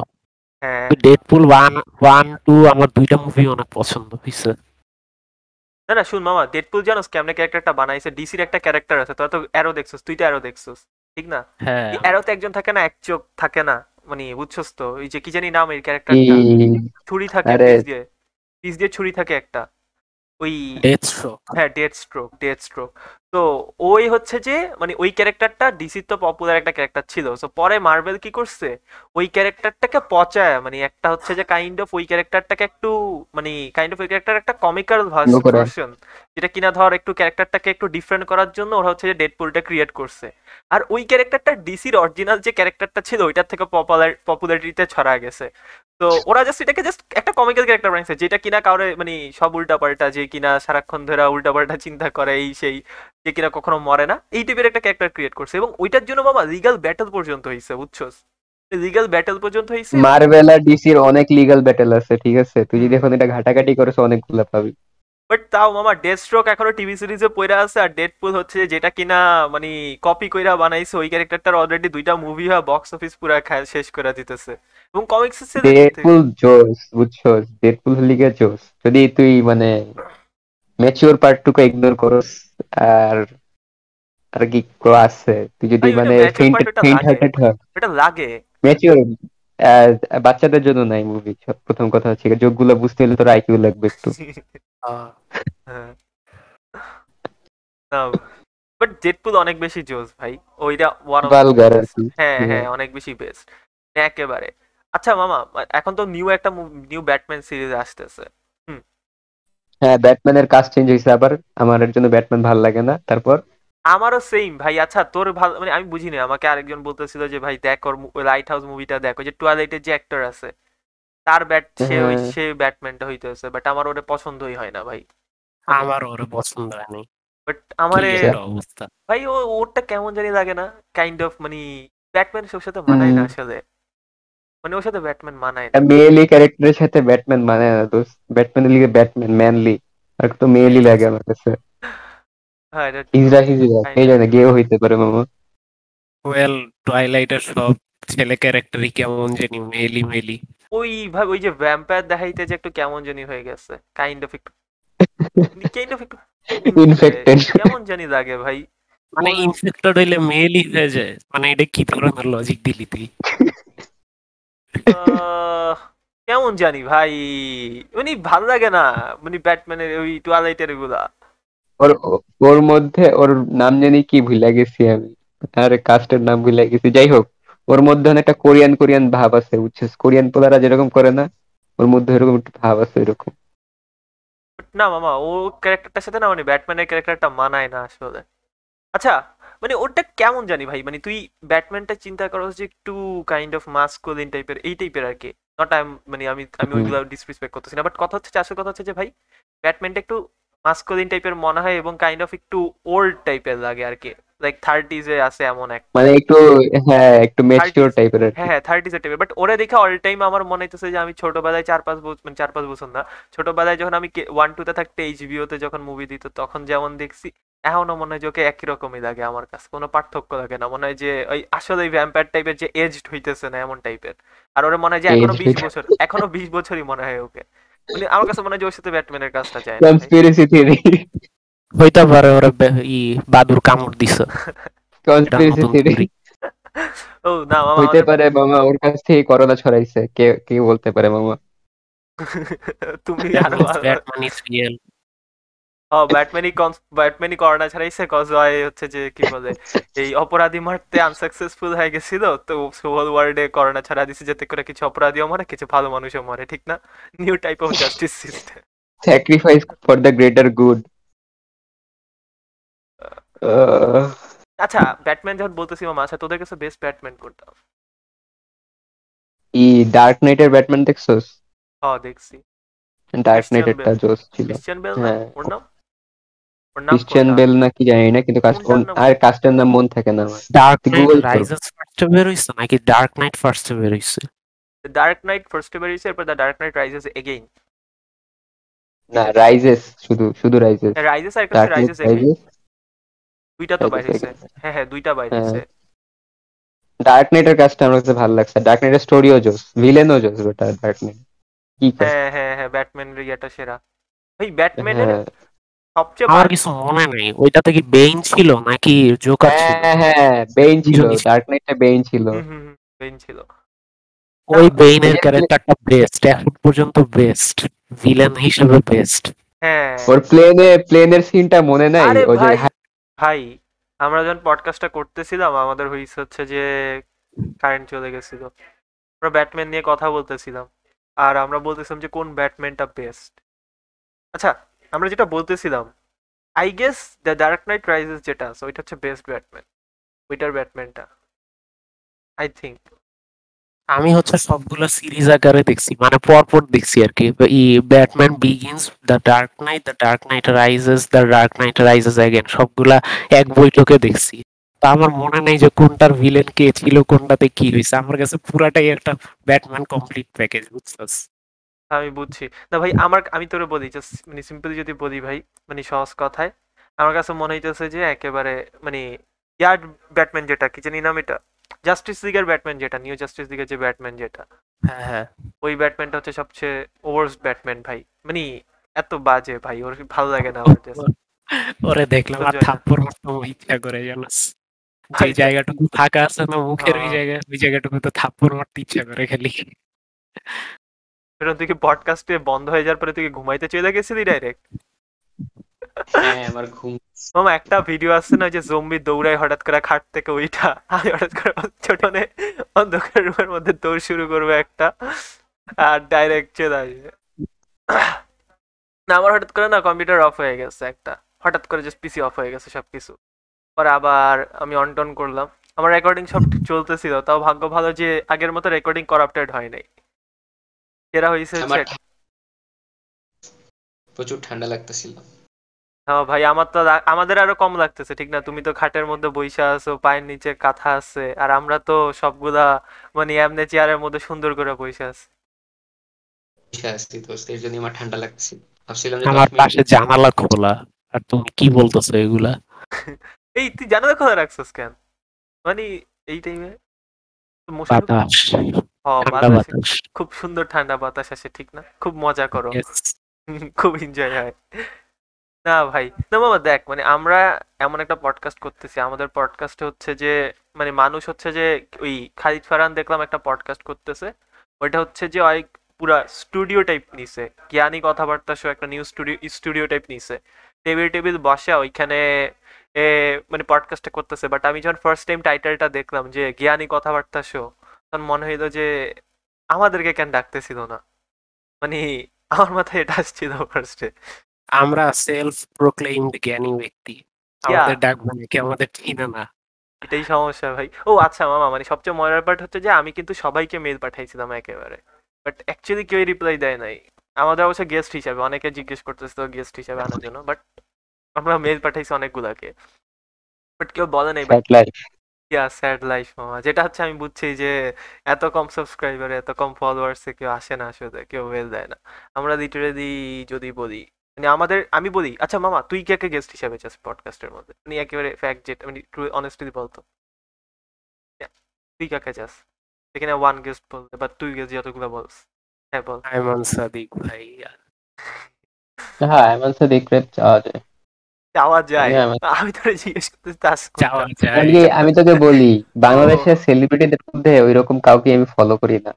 Speaker 1: হ্যাঁ।
Speaker 3: ডেডপুল ওয়ান ওয়ান টু আমার দুইটা মুভি অনেক পছন্দ হয়েছে
Speaker 1: না না শুন মামা ডেডপুল জানোস কেমনে ক্যারেক্টারটা বানাইছে? ডিসির একটা ক্যারেক্টার আছে তোরা তো অ্যারো দেখছস তুই তো অ্যারো দেখছস ঠিক না?
Speaker 3: হ্যাঁ।
Speaker 1: অ্যারোতে একজন থাকে না এক চোখ থাকে না। মানে উচ্ছস্ত তো ওই যে কি জানি নাম
Speaker 2: এর
Speaker 1: ক্যারেক্টারটা ছুরি থাকে
Speaker 2: আরে-
Speaker 1: পিস দিয়ে পিস দিয়ে ছুরি থাকে একটা। ওই
Speaker 3: ডেথ স্ট্রোক
Speaker 1: হ্যাঁ ডেথ স্ট্রোক ডেথ স্ট্রোক তো ওই হচ্ছে যে মানে ওই ক্যারেক্টারটা ডিসির তো পপুলার একটা ক্যারেক্টার ছিল। সো পরে মার্বেল কি করছে? ওই ক্যারেক্টারটাকে পচায় মানে একটা হচ্ছে যে কাইন্ড অফ ওই ক্যারেক্টারটাকে একটু মানে কাইন্ড অফ ওই ক্যারেক্টার একটা কমিক্যাল ভার্সন যেটা কিনা ধর একটু ক্যারেক্টারটাকে একটু ডিফারেন্ট করার জন্য ওরা হচ্ছে যে ডেডপুলটা ক্রিয়েট করছে। আর ওই ক্যারেক্টারটা ডিসির অরিজিনাল যে ক্যারেক্টারটা ছিল ওইটার থেকে পপুলার পপুলারিটিতে ছড়া গেছে। তো ওরা জাস্ট এটাকে জাস্ট একটা কমিক্যাল ক্যারেক্টার বানিয়েছে যেটা কিনা কাউরে মানে সব উল্টাপাল্টা যে কিনা সারাক্ষণ ধরে উল্টাপাল্টা চিন্তা করে এই সেই। যে কিনা কখনো মরে না এই টাইপের একটা ক্যারেক্টার ক্রিয়েট করছে এবং ওইটার জন্য বাবা লিগাল ব্যাটল পর্যন্ত হয়েছে বুঝছস লিগাল ব্যাটল পর্যন্ত হয়েছে
Speaker 2: মার্ভেল আর ডিসির অনেক লিগাল ব্যাটেল আছে ঠিক আছে? তুই যদি এখন এটা ঘাটাঘাটি করিস অনেকগুলো পাবি।
Speaker 1: বাট তাও মামা ডেথ স্ট্রোক এখনও টিভি সিরিজে পড়ে আছে আর ডেডপুল হচ্ছে যেটা কিনা মানে কপি কইরা বানাইছে ওই ক্যারেক্টারটার অলরেডি দুইটা মুভি হয় বক্স অফিস পুরা শেষ করে দিতেছে। এবং কমিক্স
Speaker 2: ডেডপুল জোস বুঝছস ডেডপুল লিগে জোস যদি তুই মানে ম্যাচিওর পার্টটুকু ইগনোর করস আর আর কি আছে? তুই যদি মানে ফেইন্ট ফেইন্ট হার্টেড হয়
Speaker 1: এটা লাগে।
Speaker 2: ম্যাচিওর বাচ্চাদের জন্য নাই মুভি প্রথম কথা হচ্ছে যোগগুলো বুঝতে হলে তোর আইকিউ লাগবে একটু।
Speaker 1: হ্যাঁ। বাট ডেডপুল অনেক বেশি জোস ভাই। ওইটা ওয়ান
Speaker 2: Vulgar
Speaker 1: হ্যাঁ হ্যাঁ। অনেক বেশি বেস্ট একেবারে। আচ্ছা মামা এখন তো নিউ একটা নিউ ব্যাটম্যান সিরিজ আসতেছে।
Speaker 2: হ্যাঁ ব্যাটম্যানের কাজ চেঞ্জ হয়েছে আবার। আমার এর জন্য ব্যাটম্যান ভালো লাগে না। তারপর?
Speaker 1: আমারও সেম ভাই। আচ্ছা তোর ভালো মানে আমি বুঝিনি আমাকে আরেকজন বলতেছিল যে ভাই দেখ ওর লাইট হাউস মুভিটা দেখ। যে টুয়ালাইটের যে অ্যাক্টর আছে তার ব্যাট সে ওই
Speaker 2: হ্যাঁ।
Speaker 1: সে ব্যাটম্যানটা হইতেছে। বাট আমার ওটা পছন্দই হয় না ভাই।
Speaker 3: আমার ওরে পছন্দ হয়নি।
Speaker 1: বাট আমারে
Speaker 3: অবস্থা?
Speaker 1: ভাই ও ওরটা কেমন জানি লাগে না। কাইন্ড অফ মানে ব্যাটম্যান ওর সাথে মানায় না আসলে। মানে ওর সাথে ব্যাটম্যান মানায় না।
Speaker 2: মেয়েলি ক্যারেক্টারের সাথে ব্যাটম্যান মানায় না দোস্ত। ব্যাটম্যানের লিগে ব্যাটম্যান ম্যানলি আর তো মেয়েলি লাগে আমার কাছে।
Speaker 1: হ্যাঁ এটা
Speaker 2: হিজরা হিজরা এই জানে গেও হইতে পারে মামা।
Speaker 3: ওয়েল টয়লাইটের সব ছেলে ক্যারেক্টারই কেমন জানি মেলি মেলি
Speaker 1: ওই ভাবে ওই যে ভ্যাম্পায়ার দেখাইতে যে একটু কেমন জানি হয়ে গেছে। কাইন্ড অফ একটু কাইন্ড অফ একটু
Speaker 2: Infected.
Speaker 1: কেমন জানি লাগে ভাই।
Speaker 3: মানে ইনফেক্টেড হইলে মেলি হয়ে যায়। মানে এটা কি ধরনের লজিক দিলি তুই?
Speaker 1: কেমন জানি ভাই? মানে ভালো লাগে না মানে ব্যাটম্যানের ওই টুয়ালাইটের এগুলা।
Speaker 2: ওর ওর মধ্যে ওর নাম জানি কি ভুলে গেছি আমি। আর কাস্টের নাম ভুলে গেছি। যাই হোক ওর মধ্যে অনেকটা কোরিয়ান কোরিয়ান ভাব আছে বুঝছিস? কোরিয়ান পোলারা যেরকম করে না ওর মধ্যে এরকম একটু ভাব আছে এরকম
Speaker 1: না মামা ও ক্যারেক্টারটার সাথে না মানে ব্যাটম্যানের ক্যারেক্টারটা মানায় না আসলে। আচ্ছা মানে ওটা কেমন জানি ভাই? মানে তুই ব্যাটম্যানটা চিন্তা করো যে একটু কাইন্ড অফ মাস্কুলিন টাইপের এই টাইপের আর কি। নট আই মানে আমি আমি। ওইগুলো ডিসরেসপেক্ট করতেছি না। বাট কথা হচ্ছে আসল কথা হচ্ছে যে ভাই ব্যাটম্যানটা একটু মাস্কুলিন টাইপের মনে হয় এবং কাইন্ড অফ একটু ওল্ড টাইপের লাগে আর কি। লাইক থার্টিজে আছে এমন এক
Speaker 2: মানে একটু হ্যাঁ একটু ম্যাচিওর টাইপের
Speaker 1: হ্যাঁ হ্যাঁ থার্টি টাইপের বাট ওরে দেখে অল টাইম আমার মনে হইতেছে যে আমি ছোটবেলায় চার পাঁচ বছর মানে চার পাঁচ বছর না ছোটবেলায় যখন আমি ওয়ান টু টুতে থাকতে এইচবিও তে যখন মুভি দিত তখন যেমন দেখছি এখনও মনে হয় যে ওকে একই রকমই লাগে আমার কাছে। কোনো পার্থক্য লাগে না। মনে হয় যে ওই আসলে ভ্যাম্পায়ার টাইপের যে এজড হইতেছে না এমন টাইপের আর ওরা মনে হয় যে
Speaker 2: এখনও
Speaker 1: বিশ বছর এখনও বিশ বছরই মনে হয় ওকে। মানে আমার কাছে মনে হয় যে ওর সাথে ব্যাটম্যানের কাজটা যায় না।
Speaker 2: কনস্পিরেসি থিওরি
Speaker 3: হইতে পারে ওরা ই বাদুর কামড় দিছে।
Speaker 2: কনস্পিরেসি থিওরি
Speaker 1: ও না মামা
Speaker 2: হইতে পারে মামা ওর কাছ থেকে করোনা ছড়াইছে। কে কে বলতে পারে মামা?
Speaker 1: তুমি আরও
Speaker 3: means
Speaker 1: ভালো-
Speaker 3: Batman
Speaker 1: ও ব্যাটম্যানই ব্যাটম্যানই করোনা ছাড়াইছে কজ হয় হচ্ছে যে কি বলে এই অপরাধী মারতে আনসাকসেসফুল হয়ে গেছিল তো হোল ওয়ার্ল্ডে করোনা ছাড়া দিছে যাতে করে কিছু অপরাধীও মরে কিছু ভালো মানুষও মরে ঠিক না? New type of justice system
Speaker 2: sacrifice for the greater good
Speaker 1: আচ্ছা ব্যাটম্যান যখন বলতেছি মামা আচ্ছা তোদের কাছে বেস্ট ব্যাটম্যান কোনটা?
Speaker 2: ই ডার্ক নাইটের ব্যাটম্যান দেখছস?
Speaker 1: হ্যাঁ দেখছি।
Speaker 2: ডার্ক নাইটেরটা জোস ছিল।
Speaker 1: ক্রিশ্চিয়ান বেল
Speaker 2: হ্যাঁ।
Speaker 1: ওর নাম?
Speaker 2: ক্রিশ্চিয়ান? বেল নাকি জানি না কিন্তু কাস্ট
Speaker 1: কোনটার নাম?
Speaker 2: আর কাস্টের নাম মন থাকে না আমার।
Speaker 3: ডার্ক নাইট
Speaker 2: করো।
Speaker 3: রাইজেস ফার্স্টে বের হইছে নাকি ডার্ক নাইট ফার্স্টে বের হইছে
Speaker 1: ডার্ক নাইট ফার্স্টে বেরিয়েছে এরপর the Dark Knight Rises again
Speaker 2: না রাইজেস শুধু শুধু রাইজেস
Speaker 1: রাইজেস আর একটা রাইজেস এগেইন দুইটা তো
Speaker 2: Rises
Speaker 1: বাইরে হয়েছে হ্যাঁ হ্যাঁ দুইটা বাইরে। হয়েছে
Speaker 2: ডার্ক নাইটের কাজটা আমার কাছে ভালো লাগছে। ডার্ক নাইটের স্টোরিও জোস। ভিলেনও জোস ওটা ডার্ক নাইট কি
Speaker 1: হ্যাঁ হ্যাঁ হ্যাঁ ব্যাটম্যানের ইয়েটা সেরা। ভাই ব্যাটম্যানের
Speaker 2: হ্যাঁ।
Speaker 1: সবচেয়ে
Speaker 3: আমার কিছু মনে নেই। ওইটাতে কি বেইন ছিল নাকি জোকার ছিল?
Speaker 2: হ্যাঁ হ্যাঁ বেইন ছিল ডার্ক নাইটে বেইন ছিল।
Speaker 1: বেইন ছিল।
Speaker 3: ওই বেইনের ক্যারেক্টারটা বেস্ট এখন পর্যন্ত বেস্ট ভিলেন হিসেবে বেস্ট
Speaker 1: হ্যাঁ।
Speaker 2: ওর প্লেনে প্লেনের সিনটা মনে নাই?
Speaker 1: আরে
Speaker 2: ও যে
Speaker 1: ভাই আমরা যখন পডকাস্টটা করতেছিলাম আমাদের হয়েছে হচ্ছে যে কারেন্ট চলে গেছিল। আমরা ব্যাটম্যান নিয়ে কথা বলতেছিলাম। আর আমরা বলতেছিলাম যে কোন ব্যাটম্যানটা বেস্ট আচ্ছা আমরা যেটা বলতেছিলাম I guess the Dark Knight Rises যেটা আছে ওইটা হচ্ছে বেস্ট ব্যাটম্যান ওইটার ব্যাটম্যানটা আই থিঙ্ক
Speaker 3: আমি হচ্ছে সবগুলো সিরিজ আকারে দেখছি মানে পরপর দেখছি আর কি। Batman Begins the Dark Knight the Dark Knight Rises the Dark Knight Rises again সবগুলা এক বৈঠকে দেখছি। তা আমার মনে নেই যে কোনটার ভিলেন কে ছিল, কোনটাতে কি হয়েছে। আমার কাছে পুরাটাই একটা ব্যাটম্যান কমপ্লিট প্যাকেজ বুঝছস?
Speaker 1: আমি বুঝছি। না ভাই আমার আমি তোরে বলি জাস্ট মানে সিম্পলি যদি বলি ভাই মানে সহজ কথায় আমার কাছে মনে হইতেছে যে একেবারে মানে ইয়ার্ড ব্যাটম্যান যেটা কি জানি নাম এটা? জাস্টিস লিগের ব্যাটম্যান যেটা নিউ জাস্টিস লিগের যে ব্যাটম্যান যেটা।
Speaker 3: হ্যাঁ হ্যাঁ।
Speaker 1: ওই ব্যাটম্যানটা হচ্ছে সবচেয়ে ওভার্স ব্যাটম্যান ভাই। মানে এত বাজে ভাই ওর ভালো লাগে না আমার।
Speaker 3: ওরে দেখলাম আর। থাপ্পড় মারতাম ইচ্ছা করে জানাস? যে জায়গাটুকু ফাঁকা আছে না মুখের ওই। জায়গা ওই জায়গাটুকু তো থাপ্পড় মারতে ইচ্ছা করে খালি।
Speaker 1: এরকম তুই কি পডকাস্টে বন্ধ হয়ে যাওয়ার পরে তুই ঘুমাইতে চলে গেছিলি ডাইরেক্ট
Speaker 2: হ্যাঁ আমার ঘুম।
Speaker 1: মামা একটা ভিডিও আসছে না যে জম্বি দৌড়ায় হঠাৎ করে খাট থেকে ওইটা আমি হঠাৎ করে ছোট অন্ধকার রুমের মধ্যে দৌড় শুরু করবে একটা আর ডাইরেক্ট চলে আসবে না আমার হঠাৎ করে না কম্পিউটার অফ হয়ে গেছে একটা হঠাৎ করে জাস্ট পিসি অফ হয়ে গেছে সবকিছু পরে আবার আমি অন টন করলাম আমার রেকর্ডিং সব চলতেছিল তাও ভাগ্য ভালো যে আগের মতো রেকর্ডিং করাপ্টেড হয় নাই এরা হয়েছে হচ্ছে
Speaker 2: প্রচুর ঠান্ডা লাগতেছিল।
Speaker 1: হ্যাঁ ভাই আমার তো আমাদের আরও কম লাগতেছে ঠিক না? তুমি তো খাটের মধ্যে বইসা আছো পায়ের নিচে কাঁথা আছে আর আমরা তো সবগুলা মানে এমনি চেয়ারের মধ্যে সুন্দর করে বইসা আছি।
Speaker 2: জন্য আমার ঠান্ডা লাগছে ভাবছিলাম
Speaker 3: আমার পাশে জানালা খোলা আর তুমি কি বলতেছো এগুলা?
Speaker 1: এই তুই জানালা খোলা রাখছিস কেন? মানে এই টাইমে
Speaker 3: বাতাস।
Speaker 1: হ,
Speaker 3: ঠান্ডা
Speaker 1: বাতাসে
Speaker 3: বাতাস।
Speaker 1: খুব সুন্দর ঠান্ডা বাতাস আসে ঠিক না? খুব মজা করো। খুব এনজয় হয়। না ভাই না মামা দেখ মানে আমরা এমন একটা পডকাস্ট করতেছি। আমাদের পডকাস্টে হচ্ছে যে মানে মানুষ হচ্ছে যে ওই খালিদ ফারহান দেখলাম একটা পডকাস্ট করতেছে। ওইটা হচ্ছে যে ওই পুরা স্টুডিও টাইপ নিছে। জ্ঞানী কথাবার্তা শো একটা নিউ স্টুডিও স্টুডিও টাইপ নিছে। টেবিল টেবিল বসা ওইখানে মানে পডকাস্টটা করতেছে বাট আমি যখন ফার্স্ট টাইম টাইটেলটা দেখলাম যে জ্ঞানী কথাবার্তা শো তখন মনে হইল যে আমাদেরকে কেন ডাকতেছিল না? মানে আমার মাথায় এটা আসছিল ফার্স্টে
Speaker 3: আমরা সেলফ প্রোক্লেইমড জ্ঞানী ব্যক্তি। আমাদের ডাকবো নাকি আমাদের চিনে না?
Speaker 1: এটাই সমস্যা ভাই। ও আচ্ছা মামা মানে সবচেয়ে মজার পার্ট হচ্ছে যে আমি কিন্তু সবাইকে মেল পাঠাইছিলাম একেবারে। বাট অ্যাকচুয়ালি কেউই রিপ্লাই দেয় নাই। আমাদের অবশ্য গেস্ট হিসাবে অনেকে জিজ্ঞেস করতেছে তো গেস্ট হিসাবে আনার জন্য বাট আমরা মেল পাঠাইছি অনেকগুলাকে। বাট কেউ বলে নাই ইয়া স্যাড লাইফ মামা। যেটা হচ্ছে আমি বুঝছি যে এত কম সাবস্ক্রাইবার এত কম ফলোয়ার্সে কেউ আসে না আসলে কেউ মেল দেয় না। আমরা লিটারেলি যদি বলি মানে আমাদের আমি বলি আচ্ছা মামা তুই কে কে গেস্ট হিসাবে চাস পডকাস্টের মধ্যে? মানে একেবারে ফ্যাক্ট যেটা মানে ট্রু অনেস্টলি বলতো। Yeah, তুই কাকে চাস? এখানে ওয়ান গেস্ট বলতে বা তুই গেস্ট যতগুলো বলস। হ্যাঁ বল।
Speaker 3: আইমান সাদিক ভাই
Speaker 2: হ্যাঁ এমন সে দেখতে চাওয়া যায়।
Speaker 1: চাওয়া যায়।
Speaker 2: আমি
Speaker 1: তোরে জিজ্ঞেস করতে
Speaker 3: যাওয়া যায়।
Speaker 2: আমি তোকে বলি বাংলাদেশের সেলিব্রিটিদের মধ্যে ওইরকম কাউকে আমি ফলো করি না।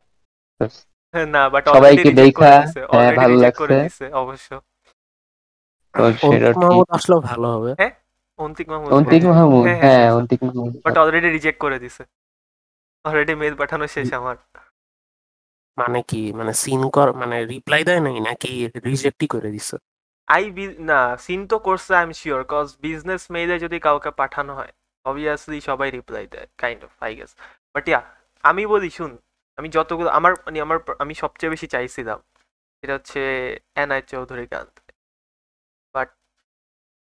Speaker 1: না বাট
Speaker 2: সবাইকে দেখা, হ্যাঁ, ভালো লাগছে।
Speaker 1: অবশ্য।
Speaker 3: মাহমুদ ভালো হবে।
Speaker 1: অন্তিক মাহমুদ
Speaker 2: অন্তিক মাহমুদ
Speaker 1: হ্যাঁ,
Speaker 2: হ্যাঁ
Speaker 1: হ্যাঁ,
Speaker 2: Antik Mahmud.
Speaker 1: But already reject করে দিছে। অলরেডি মেল পাঠানো শেষ আমার।
Speaker 3: মানে কি মানে সিন কর মানে রিপ্লাই দেয় নাই নাকি রিজেক্টই করে দিছে?
Speaker 1: আই না সিন তো করছে I am sure cause business মেইলে যদি কাউকে পাঠানো হয় অবভিয়াসলি সবাই রিপ্লাই দেয় kind of I guess but yeah আমি বলি, শুন, আমি যতগুলো, আমার মানে আমার, আমি সবচেয়ে বেশি চাইছিলাম এটা হচ্ছে NI Chowdhury Kanta but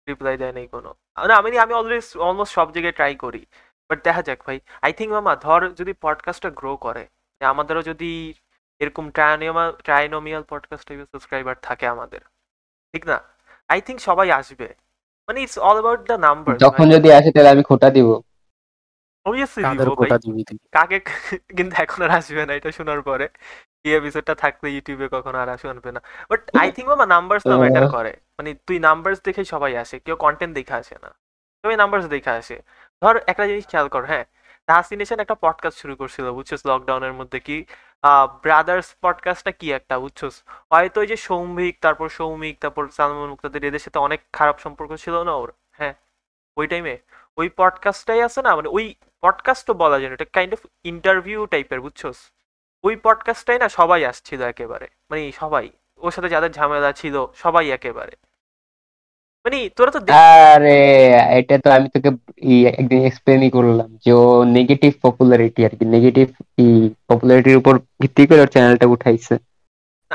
Speaker 1: reply দেয় নেই কোনো। না আমি আমি অলওয়েজ অলমোস্ট সব জায়গায় ট্রাই করি। বাট দেখা যাক ভাই আই থিঙ্ক মামা, ধর যদি পডকাস্টটা গ্রো করে আমাদেরও যদি এরকম ট্রায়ানোমিয়াল ট্রায়ানোমিয়াল পডকাস্ট সাবস্ক্রাইবার থাকে আমাদের। ঠিক না? আই থিঙ্ক সবাই আসবে। মানে it's all about the number
Speaker 2: যখন যদি আসে তাহলে আমি খোটা দিব।
Speaker 1: অবভিয়াসলি দিব ভাই। কাকে কিন্তু এখন আর আসবে না এটা শোনার পরে। এই এপিসোডটা থাকলে ইউটিউবে কখনো আর শুনবে না। বাট আই থিঙ্ক মামা নাম্বারস না ম্যাটার করে। মানে তুই নাম্বারস দেখে সবাই আসে কেউ কন্টেন্ট দেখে আসে না। সবাই নাম্বারস দেখে আসে। ধর একটা জিনিস খেয়াল কর হ্যাঁ? তাহসিনেশন একটা পডকাস্ট শুরু করছিল বুঝছস? লকডাউনের মধ্যে কি ব্রাদার্স পডকাস্টটা কি একটা, বুঝছস? হয়তো ওই যে সৌমিক তারপর সৌমিক, তারপর সালমান মুক্তাদের এদের সাথে অনেক খারাপ সম্পর্ক ছিল না ওর? হ্যাঁ ওই টাইমে ওই পডকাস্টটাই আছে না? মানে ওই পডকাস্টও বলা যায় এটা কাইন্ড অফ ইন্টারভিউ টাইপের বুঝছস? ওই পডকাস্টটাই না সবাই আসছিল একেবারে। মানে সবাই। ওর সাথে যাদের ঝামেলা ছিল, সবাই একেবারে। মানে তোরা তো
Speaker 2: আরে এটা তো আমি তোকে একদিন এক্সপ্লেনই করলাম যে ও নেগেটিভ পপুলারিটি আর কি নেগেটিভ পপুলারিটির উপর ভিত্তি করে ওর চ্যানেলটা উঠাইছে।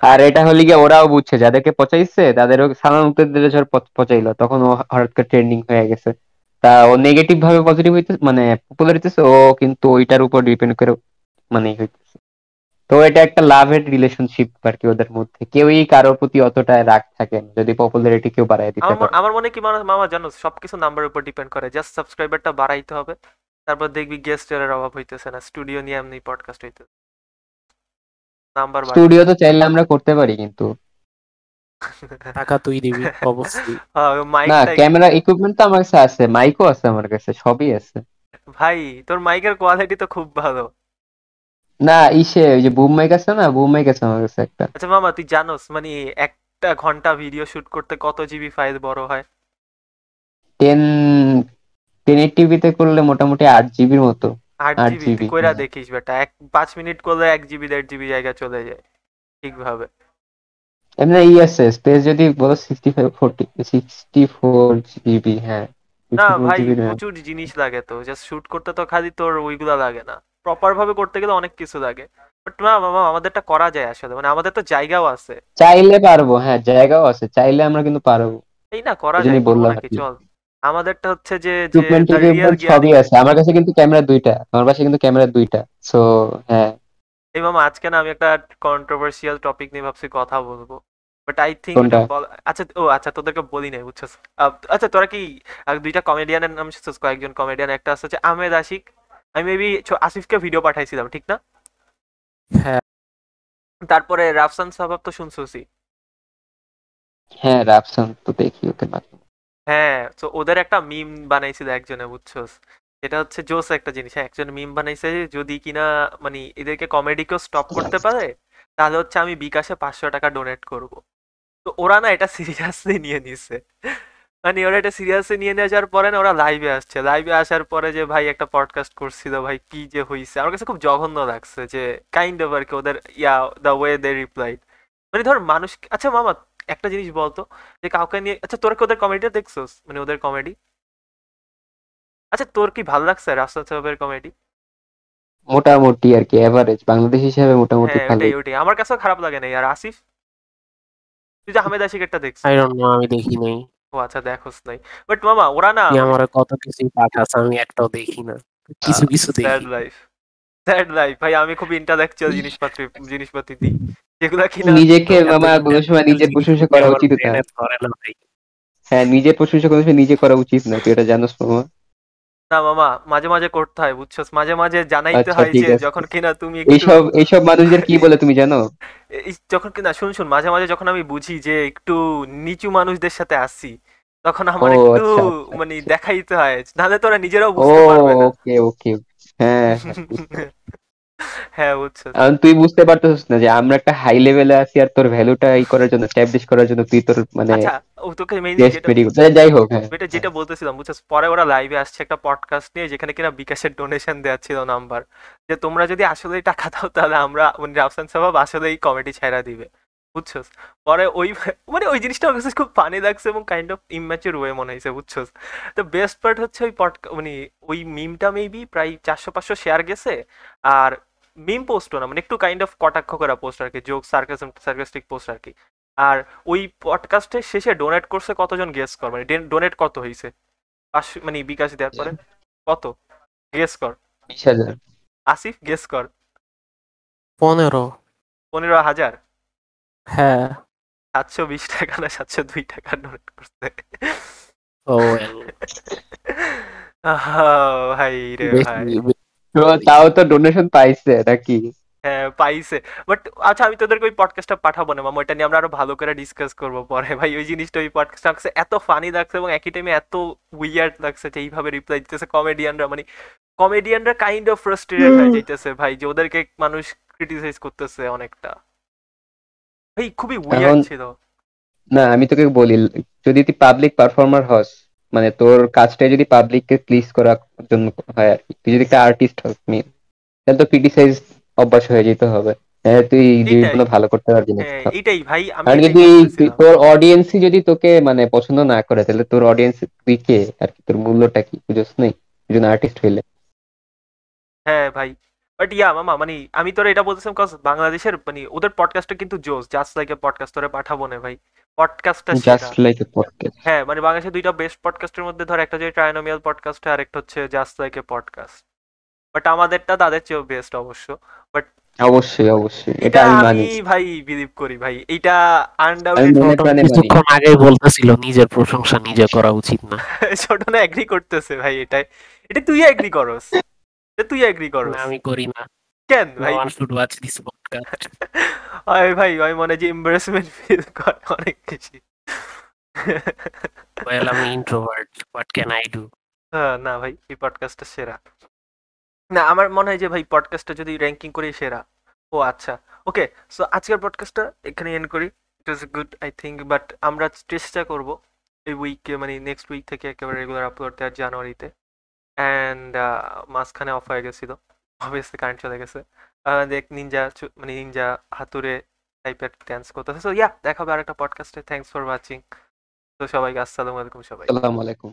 Speaker 2: আর এটা হলে গিয়ে ওরাও বুঝছে যাদেরকে পচাইছে তাদেরও সালাম মুক্তাদের ঝড় পচাইলো তখন ও হঠাৎ করে ট্রেন্ডিং হয়ে গেছে। তা ও নেগেটিভ ভাবে পজিটিভ হইতে মানে পপুলার হইতেছে ও কিন্তু ওইটার উপর ডিপেন্ড করে মানে হইতেছে। তো এটা একটা লাভের রিলেশনশিপ আর কি ওদের মধ্যে। কেউই কারোর প্রতি অতটা রাগ থাকে না। যদি পপুলারিটি কেউ বাড়ায় দিতে
Speaker 1: আমার
Speaker 2: পারে।
Speaker 1: মনে- আমার মনে কি মানুষ মামা জানো সবকিছু নাম্বারের উপর ডিপেন্ড করে। জাস্ট সাবস্ক্রাইবারটা বাড়াইতে হবে। তারপর দেখবি গেস্টের অভাব হইতেছে না। স্টুডিও নিয়ে এমনি পডকাস্ট হইতেছে। নাম্বার
Speaker 2: স্টুডিও তো চাইলে আমরা করতে পারি কিন্তু।
Speaker 3: টাকা তুই দিবি অবশ্যই
Speaker 2: না ক্যামেরা ইকুইপমেন্ট তো আমার কাছে আছে। মাইকও আছে আমার কাছে সবই আছে।
Speaker 1: ভাই তোর মাইকের কোয়ালিটি তো খুব ভালো।
Speaker 2: না ইসে ওই যে বুম মাইক আছে না বুম মাইক আছে আমার কাছে একটা।
Speaker 1: আচ্ছা মামা তুই জানোস মানে একটা ঘণ্টা ভিডিও শুট করতে কত জিবি ফাইল বড় হয়?
Speaker 2: টেন টেন টিভিতে করলে মোটামুটি আট জিবির মতো।
Speaker 1: আট
Speaker 2: আট
Speaker 1: জিবি কইরা দেখিস বেটা এক পাঁচ মিনিট করলে এক জিবি দেড় জিবি জায়গা চলে যায় ঠিকভাবে।
Speaker 2: এমনি ই আছে স্পেস যদি বলো sixty five forty sixty four GB হ্যাঁ।
Speaker 1: না ভাই প্রচুর জিনিস লাগে তো জাস্ট শুট করতে তো খালি তোর ওইগুলা লাগে না। প্রপার ভাবে করতে গেলে অনেক কিছু লাগে। বাট না মামা আমাদেরটা করা যায় আসলে। মানে আমাদের তো জায়গাও আছে।
Speaker 2: চাইলে পারব হ্যাঁ জায়গাও আছে। চাইলে আমরা কিন্তু পারব।
Speaker 1: এই না করা যায়
Speaker 2: বললাম।
Speaker 1: চল। আমাদেরটা হচ্ছে যে যে
Speaker 2: সবই আছে। আমার কাছে কিন্তু ক্যামেরা দুইটা। আমার কাছে কিন্তু ক্যামেরা দুইটা। সো হ্যাঁ।
Speaker 1: এই মামা আজকে না আমি একটা কন্ট্রোভার্সিয়াল টপিক নিয়ে ভাবছি কথা বলব। But I think? আচ্ছা ও আচ্ছা তোদেরকে বলি নাই বুঝছস আচ্ছা তোরা কি দুইটা কমেডিয়ানের নাম শুনছিস? কয়েকজন কমেডিয়ান একটা আছে আহমেদ আশিক আমি মেবি আসিফকে ভিডিও পাঠাইছিলাম ঠিক না?
Speaker 3: হ্যাঁ।
Speaker 1: তারপরে রাফসান সাহাব তো শুনছোসই।
Speaker 2: হ্যাঁ রাফসান তো দেখি ওকে মাঝে।
Speaker 1: হ্যাঁ তো ওদের একটা মিম বানাইছিল একজনে বুঝছস? এটা হচ্ছে জোস একটা জিনিস হ্যাঁ একজন মিম বানাইছে যদি কিনা মানে এদেরকে কমেডি কমেডিকেও স্টপ করতে পারে তাহলে হচ্ছে আমি বিকাশে পাঁচশো টাকা ডোনেট করব। তো ওরা না এটা সিরিয়াসলি নিয়ে নিছে। মানে ওরা এটা সিরিয়াসলি নিয়ে নিয়ে যাওয়ার পরে না ওরা লাইভে আসছে। লাইভে আসার পরে যে ভাই একটা পডকাস্ট করছিল ভাই কি যে হইছে? আমার কাছে খুব জঘন্য লাগছে যে কাইন্ড অফ আর কি ওদের yeah the way they reply মানে ধর মানুষ আচ্ছা মামা একটা জিনিস বলতো যে কাউকে নিয়ে আচ্ছা তোর কি ওদের কমেডিটা দেখছোস? মানে ওদের কমেডি আচ্ছা তোর কি ভালো লাগছে রাফসান সাহেবের কমেডি
Speaker 2: মোটামুটি আর কি এভারেজ বাংলাদেশ হিসেবে মোটামুটি
Speaker 1: হ্যাঁ
Speaker 2: ভালো
Speaker 1: ওটাই ওটাই। আমার কাছেও খারাপ লাগে না। আর আসিফ? তুই যে আহমেদ আশিকেরটা দেখছিস?
Speaker 3: আই ডোন্ট নো আমি দেখি নাই।
Speaker 1: ও আচ্ছা দেখোস নাই। বাট মামা ওরা না
Speaker 3: আমার কত কিছু পাঠাস আমি একটাও দেখি না। কিছু কিছু
Speaker 1: স্যাড লাইফ স্যাড লাইফ ভাই আমি খুব ইন্টালেকচুয়াল জিনিসপত্র জিনিসপাতি দিই। যেগুলা কিনা
Speaker 2: নিজেকে মামা কোনো সময় নিজের প্রশংসা করা উচিত না। হ্যাঁ নিজের প্রশংসা কোনো সময় নিজে করা উচিত না তুই এটা জানোস মামা।
Speaker 1: না মামা মাঝে মাঝে করতে হয় বুঝছস মাঝে মাঝে জানাইতে
Speaker 2: আচ্ছা,
Speaker 1: হয়
Speaker 2: ঠিক
Speaker 1: যে
Speaker 2: আছে।
Speaker 1: যখন কিনা তুমি একটু
Speaker 2: এইসব এইসব মানুষদের কি বলে তুমি জানো?
Speaker 1: এই যখন কিনা শুন শুন মাঝে মাঝে যখন আমি বুঝি যে একটু নিচু মানুষদের সাথে আসছি তখন আমার
Speaker 2: ও,
Speaker 1: একটু
Speaker 2: আচ্ছা, আচ্ছা,
Speaker 1: মানে
Speaker 2: আচ্ছা।
Speaker 1: দেখাইতে হয়। নাহলে তোরা নিজেরাও
Speaker 2: ও
Speaker 1: বুঝতে পারবে না।
Speaker 2: ওকে ওকে। হ্যাঁ হ্যাঁ, বুঝতে
Speaker 1: হ্যাঁ বুঝছ।
Speaker 2: কারণ তুই বুঝতে পারতেছিস না যে আমরা একটা হাই লেভেলে আছি আর তোর ভ্যালুটা ই করার জন্য স্ট্যাবলিশ করার জন্য তুই তোর মানে
Speaker 1: আচ্ছা ও তোকে মেইনলি যেটা
Speaker 2: যাই হোক হ্যাঁ।
Speaker 1: এটা যেটা বলতেছিলাম বুঝছস? পরে ওরা লাইভে আসছে একটা পডকাস্ট নিয়ে যেখানে কিনা বিকাশের ডোনেশন দেওয়া ছিল নাম্বার যে তোমরা যদি আসলে টাকা দাও তাহলে আমরা মানে রাফসান সাহেব আসলে এই কমেডি ছাইরা দিবে বুঝছস? পরে ওই মানে ওই জিনিসটা আমার কাছে খুব ফানি লাগছে এবং কাইন্ড অফ ইম্যাচুর ওয়ে মনে হয়েছে বুঝছস? তো বেস্ট পার্ট হচ্ছে ওই পড মানে ওই মিমটা মেবি প্রায় চারশো পাঁচশো শেয়ার গেছে আর মিম পোস্টও না মানে একটু কাইন্ড অফ কটাক্ষ করা পোস্ট আর কি জোক সার্কাসম সার্কাস্টিক পোস্ট আর কি। আর ওই পডকাস্টের শেষে ডোনেট করছে কতজন গেস কর মানে ডোনেট কত হয়েছে পাঁচশো মানে বিকাশ দেওয়ার পরে? কত? গেস কর আসিফ গেস কর
Speaker 3: পনেরো।
Speaker 1: পনেরো হাজার?
Speaker 3: হ্যাঁ।
Speaker 1: সাতশো বিশ টাকা না সাতশো দুই টাকা ডোনেট করছে।
Speaker 3: ও
Speaker 1: আহ, ভাই রে ভাই।
Speaker 2: তাও তো ডোনেশন পাইছে নাকি?
Speaker 1: হ্যাঁ পাইছে। বাট আচ্ছা আমি তোদেরকে ওই পডকাস্টটা পাঠাবো না মামা। ওইটা নিয়ে আমরা আরও ভালো করে ডিসকাস করব পরে। ভাই ওই জিনিসটা ওই পডকাস্ট লাগছে এত ফানি লাগছে এবং একই টাইমে এত উইয়ার্ড লাগছে যে এইভাবে রিপ্লাই দিতেছে কমেডিয়ানরা মানে কমেডিয়ানরা কাইন্ড অফ ফ্রাস্ট্রেটেড হয়ে যাইতেছে ভাই যে ওদেরকে মানুষ ক্রিটিসাইজ করতেছে অনেকটা। ভাই খুবই উইয়ার্ড ছিল।
Speaker 2: না আমি তোকে বলি যদি তুই পাবলিক পারফর্মার হস মানে তোর কাজটা যদি পাবলিককে প্লিজ করার জন্য হয় আর কি। তুই যদি একটা আর্টিস্ট হস মেন তাহলে তো ক্রিটিসাইজ অভ্যাস হয়ে যেতে হবে। হ্যাঁ তুই জিনিসগুলো ভালো করতে পারবি না।
Speaker 1: হ্যাঁ এইটাই ভাই আমি
Speaker 2: আর যদি তোর অডিয়েন্সই যদি তোকে মানে পছন্দ না করে তাহলে তোর অডিয়েন্স তুই কে? আর কি তোর মূল্যটা কি? বুঝছ নেই একজন আর্টিস্ট হইলে।
Speaker 1: হ্যাঁ ভাই বাট ইয়া মামা মানে আমি তোরা এটা বলতেছিলাম কজ বাংলাদেশের মানে ওদের পডকাস্টটা কিন্তু জোস জাস্ট লাইক এ পডকাস্ট তোরা পাঠাবো না ভাই। পডকাস্টটা
Speaker 2: জাস্ট লাইক এ পডকাস্ট
Speaker 1: হ্যাঁ মানে বাংলাদেশের দুইটা বেস্ট পডকাস্টের মধ্যে ধর একটা যে ট্রাইনোমিয়াল পডকাস্ট আর একটা হচ্ছে just like a podcast but আমাদেরটা তাদের চেয়েও বেস্ট অবশ্য।
Speaker 2: অবশ্যই অবশ্যই। এটা আমি মানি।
Speaker 1: ভাই বিলিভ করি ভাই। এটা
Speaker 3: কিছুক্ষণ আগেই বলতেছিল নিজের প্রশংসা নিজে করা উচিত না।
Speaker 1: ছোট না এগ্রি করতেছে ভাই এটাই। এটা তুই এগ্রি করস। এটা তুই এগ্রি করস।
Speaker 3: আমি করি না।
Speaker 1: কেন ভাই?
Speaker 3: Should watch this podcast.
Speaker 1: আরে ভাই আমি মনে যে এম্বারেসমেন্ট ফিল করে অনেক বেশি।
Speaker 3: Well, I'm an introvert. What can I do?
Speaker 1: হ্যাঁ, না ভাই এই পডকাস্টটা সেরা। না আমার মনে হয় যে ভাই পডকাস্টটা যদি র্যাঙ্কিং করি সেরা। ও আচ্ছা। ওকে সো আজকের পডকাস্টটা এখানে এন্ড করি। It was good I think but আমরা চেষ্টা করব এই উইকে মানে নেক্সট উইক থেকে একেবারে রেগুলার আপলোড দেওয়ার জানুয়ারিতে। অ্যান্ড মাঝখানে অফ হয়ে গেছিল। অবভিয়াসলি কারেন্ট চলে গেছে। দেখ নিনজা মানে নিনজা হাতুরে টাইপের ড্যান্স করতেছে। সো ইয়া দেখা হবে আরেকটা পডকাস্টে থ্যাংকস ফর ওয়াচিং তো সবাইকে আসসালামু আলাইকুম সবাই
Speaker 2: আসসালামু আলাইকুম।